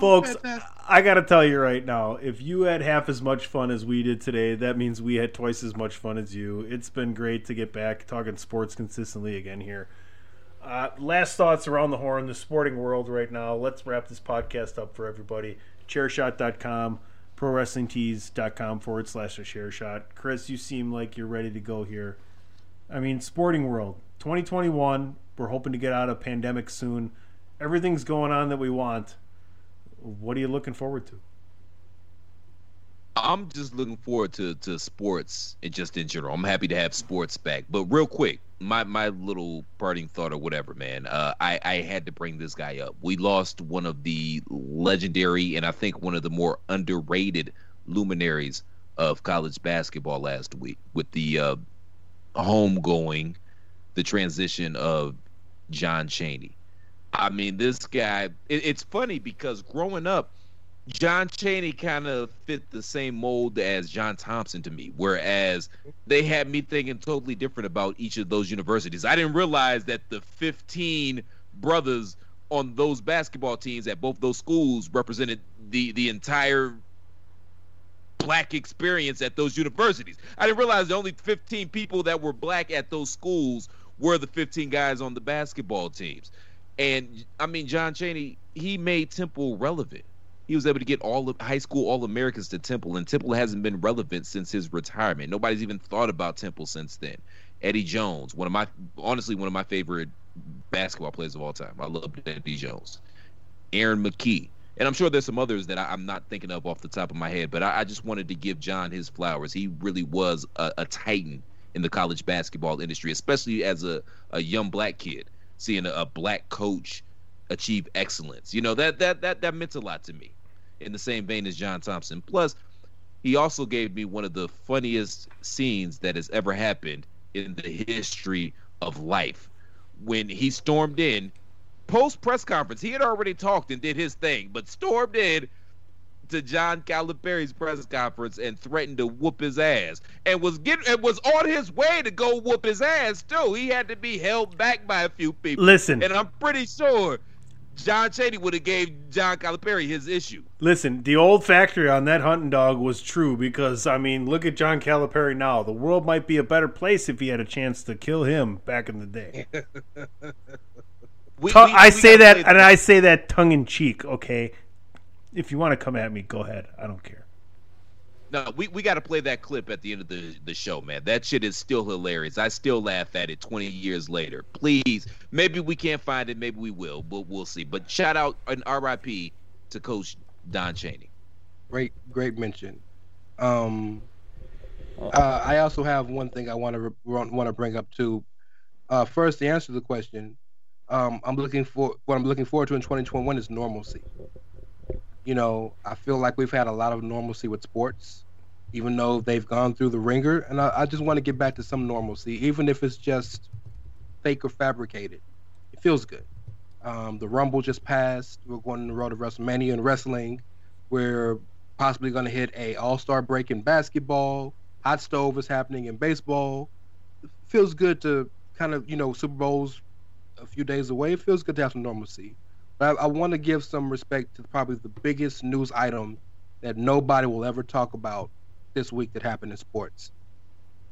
Folks, I got to tell you right now, if you had half as much fun as we did today, that means we had twice as much fun as you. It's been great to get back talking sports consistently again here. Uh, last thoughts around the horn, the sporting world right now. Let's wrap this podcast up for everybody. Chairshot.com, prowrestlingtees.com forward slash a share shot. Chris, you seem like you're ready to go here. I mean, sporting world, 2021. We're hoping to get out of pandemic soon. Everything's going on that we want. What are you looking forward to? I'm just looking forward to to sports and just in general. I'm happy to have sports back. But real quick, my my little parting thought or whatever, man. Uh, I I had to bring this guy up. We lost one of the legendary and I think one of the more underrated luminaries of college basketball last week with the uh, homegoing, the transition of John Chaney. I mean, this guy. It, it's funny because growing up, John Chaney kind of fit the same mold as John Thompson to me, whereas they had me thinking totally different about each of those universities. I didn't realize that the 15 brothers on those basketball teams at both those schools represented the the entire black experience at those universities. I didn't realize the only 15 people that were black at those schools were the 15 guys on the basketball teams. And I mean, John Chaney, he made Temple relevant. he was able to get all the high school All Americans to Temple, and Temple hasn't been relevant since his retirement. Nobody's even thought about Temple since then. Eddie Jones, one of my honestly one of my favorite basketball players of all time. I love Eddie Jones. Aaron McKie. And I'm sure there's some others that I, am not thinking of off the top of my head, but I, I just wanted to give John his flowers. He really was a, a titan in the college basketball industry, especially as a, a young black kid, seeing a, a black coach achieve excellence. You know, that that that that meant a lot to me. In the same vein as John Thompson. Plus, he also gave me one of the funniest scenes that has ever happened in the history of life. When he stormed in post press conference, he had already talked and did his thing, but stormed in to John Calipari's press conference and threatened to whoop his ass, and was getting and was on his way to go whoop his ass too. He had to be held back by a few people. Listen. and I'm pretty sure John Chaney would have gave John Calipari his issue. Listen, the old factory on that hunting dog was true because I mean, look at John Calipari now. The world might be a better place if he had a chance to kill him back in the day. We- Tu- we- I we say that, and I say that tongue in cheek. Okay, if you want to come at me, go ahead. I don't care. No, we, we got to play that clip at the end of the, the show, man. That shit is still hilarious. I still laugh at it 20 years later. Please, maybe we can't find it. Maybe we will, but we'll see. But shout out an RIP to Coach Don Chaney. Great, great mention. Um, uh, I also have one thing I want to want to bring up too. Uh, first, the answer to the question, um, I'm looking for what I'm looking forward to in 2021 is normalcy. You know, I feel like we've had a lot of normalcy with sports, even though they've gone through the ringer, and I, I just want to get back to some normalcy, even if it's just fake or fabricated. It feels good. Um, the Rumble just passed. We're going on the road to WrestleMania and wrestling. We're possibly going to hit a All Star break in basketball. Hot stove is happening in baseball. It feels good to kind of you know Super Bowls a few days away. It feels good to have some normalcy. But I, I want to give some respect to probably the biggest news item that nobody will ever talk about this week that happened in sports.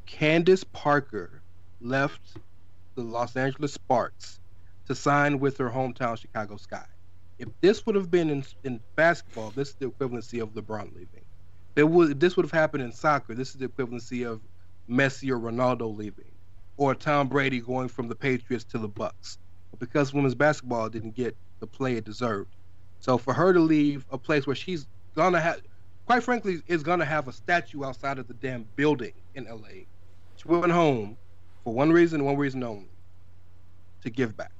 Candace Parker left the Los Angeles Sparks to sign with her hometown Chicago Sky. If this would have been in, in basketball, this is the equivalency of LeBron leaving. It would, this would have happened in soccer, this is the equivalency of Messi or Ronaldo leaving, or Tom Brady going from the Patriots to the Bucks. But because women's basketball didn't get the play it deserved, so for her to leave a place where she's gonna have, quite frankly, is gonna have a statue outside of the damn building in LA. She went home for one reason, one reason only, to give back.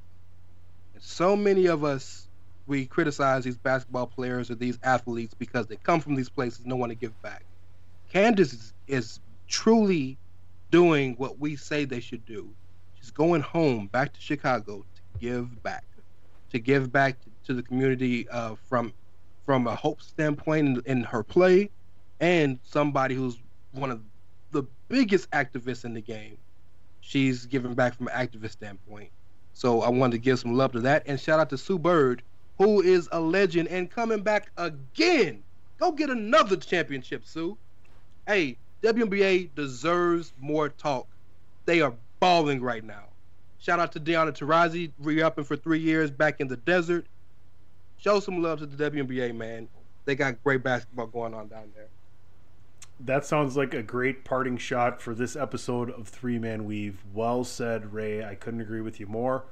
And so many of us we criticize these basketball players or these athletes because they come from these places no one to give back. Candace is, is truly doing what we say they should do. She's going home back to Chicago to give back, to give back to the community uh, from from a hope standpoint in, in her play, and somebody who's one of the biggest activists in the game. She's giving back from an activist standpoint. So I wanted to give some love to that, and shout out to Sue Bird, who is a legend and coming back again. Go get another championship, Sue. Hey, WNBA deserves more talk. They are balling right now. Shout out to Diana Taurasi, re-upping for three years back in the desert. Show some love to the WNBA, man. They got great basketball going on down there. That sounds like a great parting shot for this episode of Three Man Weave. Well said, Ray. I couldn't agree with you more.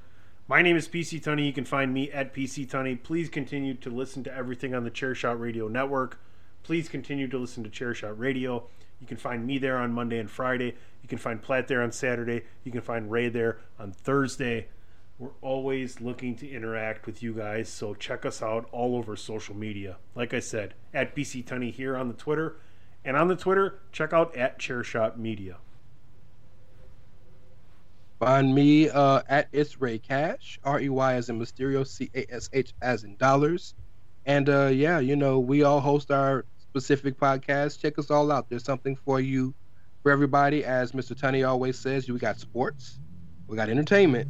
My name is PC Tunney. You can find me at PC Tunney. Please continue to listen to everything on the Chairshot Radio Network. Please continue to listen to Chairshot Radio. You can find me there on Monday and Friday. You can find Platt there on Saturday. You can find Ray there on Thursday. We're always looking to interact with you guys, so check us out all over social media. Like I said, at PC Tunney here on the Twitter. And on the Twitter, check out at Chairshot Media. Find me uh, at It's Ray Cash, R E Y as in Mysterio, C A S H as in dollars. And uh, yeah, you know, we all host our specific podcasts. Check us all out. There's something for you, for everybody. As Mr. Tunney always says, we got sports, we got entertainment,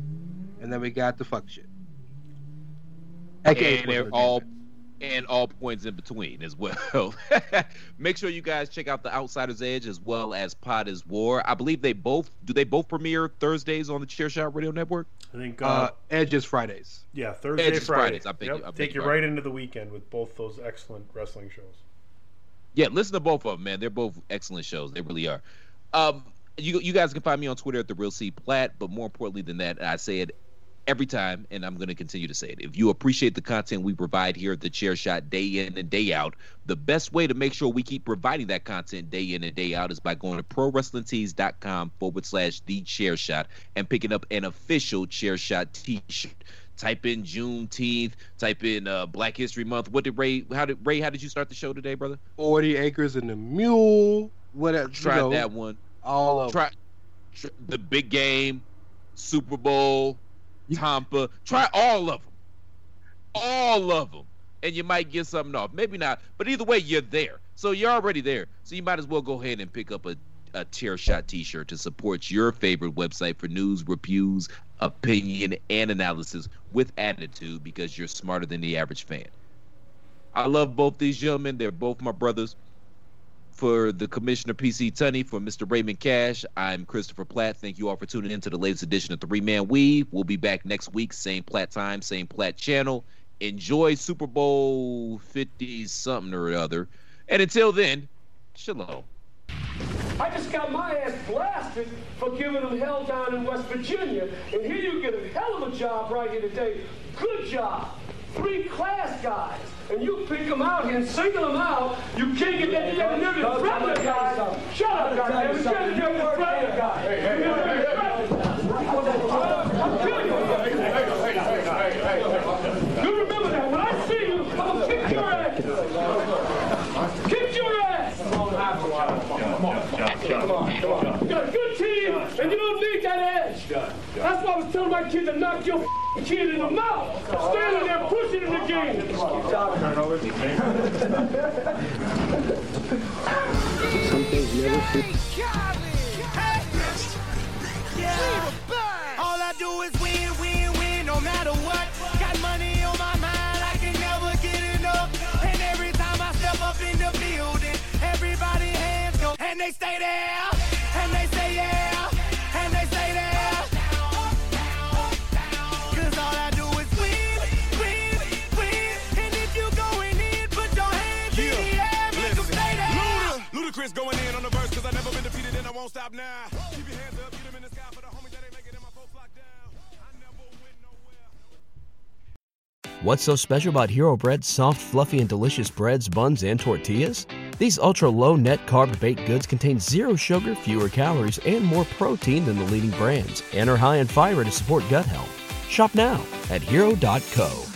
and then we got the fuck shit. AKA and they're all and all points in between as well. Make sure you guys check out the Outsiders Edge as well as Pod is War. I believe they both do they both premiere Thursdays on the Chairshot Radio Network. I think uh, Uh, Edge is Fridays. yeah, Thursday, Edge is Friday. Fridays. I beg Yep, you- I beg take you your right into the weekend with both those excellent wrestling shows. Yeah, listen to both of them, man. They're both excellent shows. They really are. Um, you you guys can find me on Twitter at the Real C Platt, but more importantly than that, I say it every time, and I'm going to continue to say it. If you appreciate the content we provide here at the Chair Shot day in and day out, the best way to make sure we keep providing that content day in and day out is by going to prowrestlingtees.com forward slash the chair shot and picking up an official chair shot t-shirt. Type in Juneteenth, type in uh, Black History Month. What did Ray how did Ray how did you start the show today, brother? Forty acres and the mule. What else? Try you know, that one. All of Try, tr- the big game, Super Bowl, Tampa. Try all of them. All of them. And you might get something off. Maybe not. But either way, you're there. So you're already there. So you might as well go ahead and pick up a, a Chair Shot t shirt to support your favorite website for news, reviews, opinion, and analysis with attitude because you're smarter than the average fan. I love both these gentlemen. They're both my brothers for the Commissioner PC Tunney, for Mr. Raymond Cash, I'm Christopher Platt. Thank you all for tuning in to the latest edition of Three Man Weave. We'll be back next week, same Platt time, same Platt channel. Enjoy Super Bowl 50 something or other. And until then, shalom. I just got my ass blasted for giving them hell down in West Virginia. And here you get a hell of a job right here today. Good job. Three class guys. And you pick them out here and single them out. You can't get that. You got to never threaten the guy. Shut up, goddamn. You never threaten the guy. I'm killing you. You remember that. When I see you, I'm going to kick your ass. Kick your ass. Come on, come on, come on. You got a good team, and you don't need that edge. That's why I was telling my kid to knock your kid in the mouth. Standing there pushing in the game. Things never fit. All I do is win, win, win, no matter what. Got money on my mind, I can never get enough. And every time I step up in the building, everybody hands go, and they stay there, won't stop now. Keep your hands up, get them in the sky for the homies that ain't making it, my folks locked down. What's so special about Hero Bread's soft, fluffy, and delicious breads, buns, and tortillas? These ultra low net carb baked goods contain zero sugar, fewer calories, and more protein than the leading brands, and are high in fiber to support gut health. Shop now at hero.co.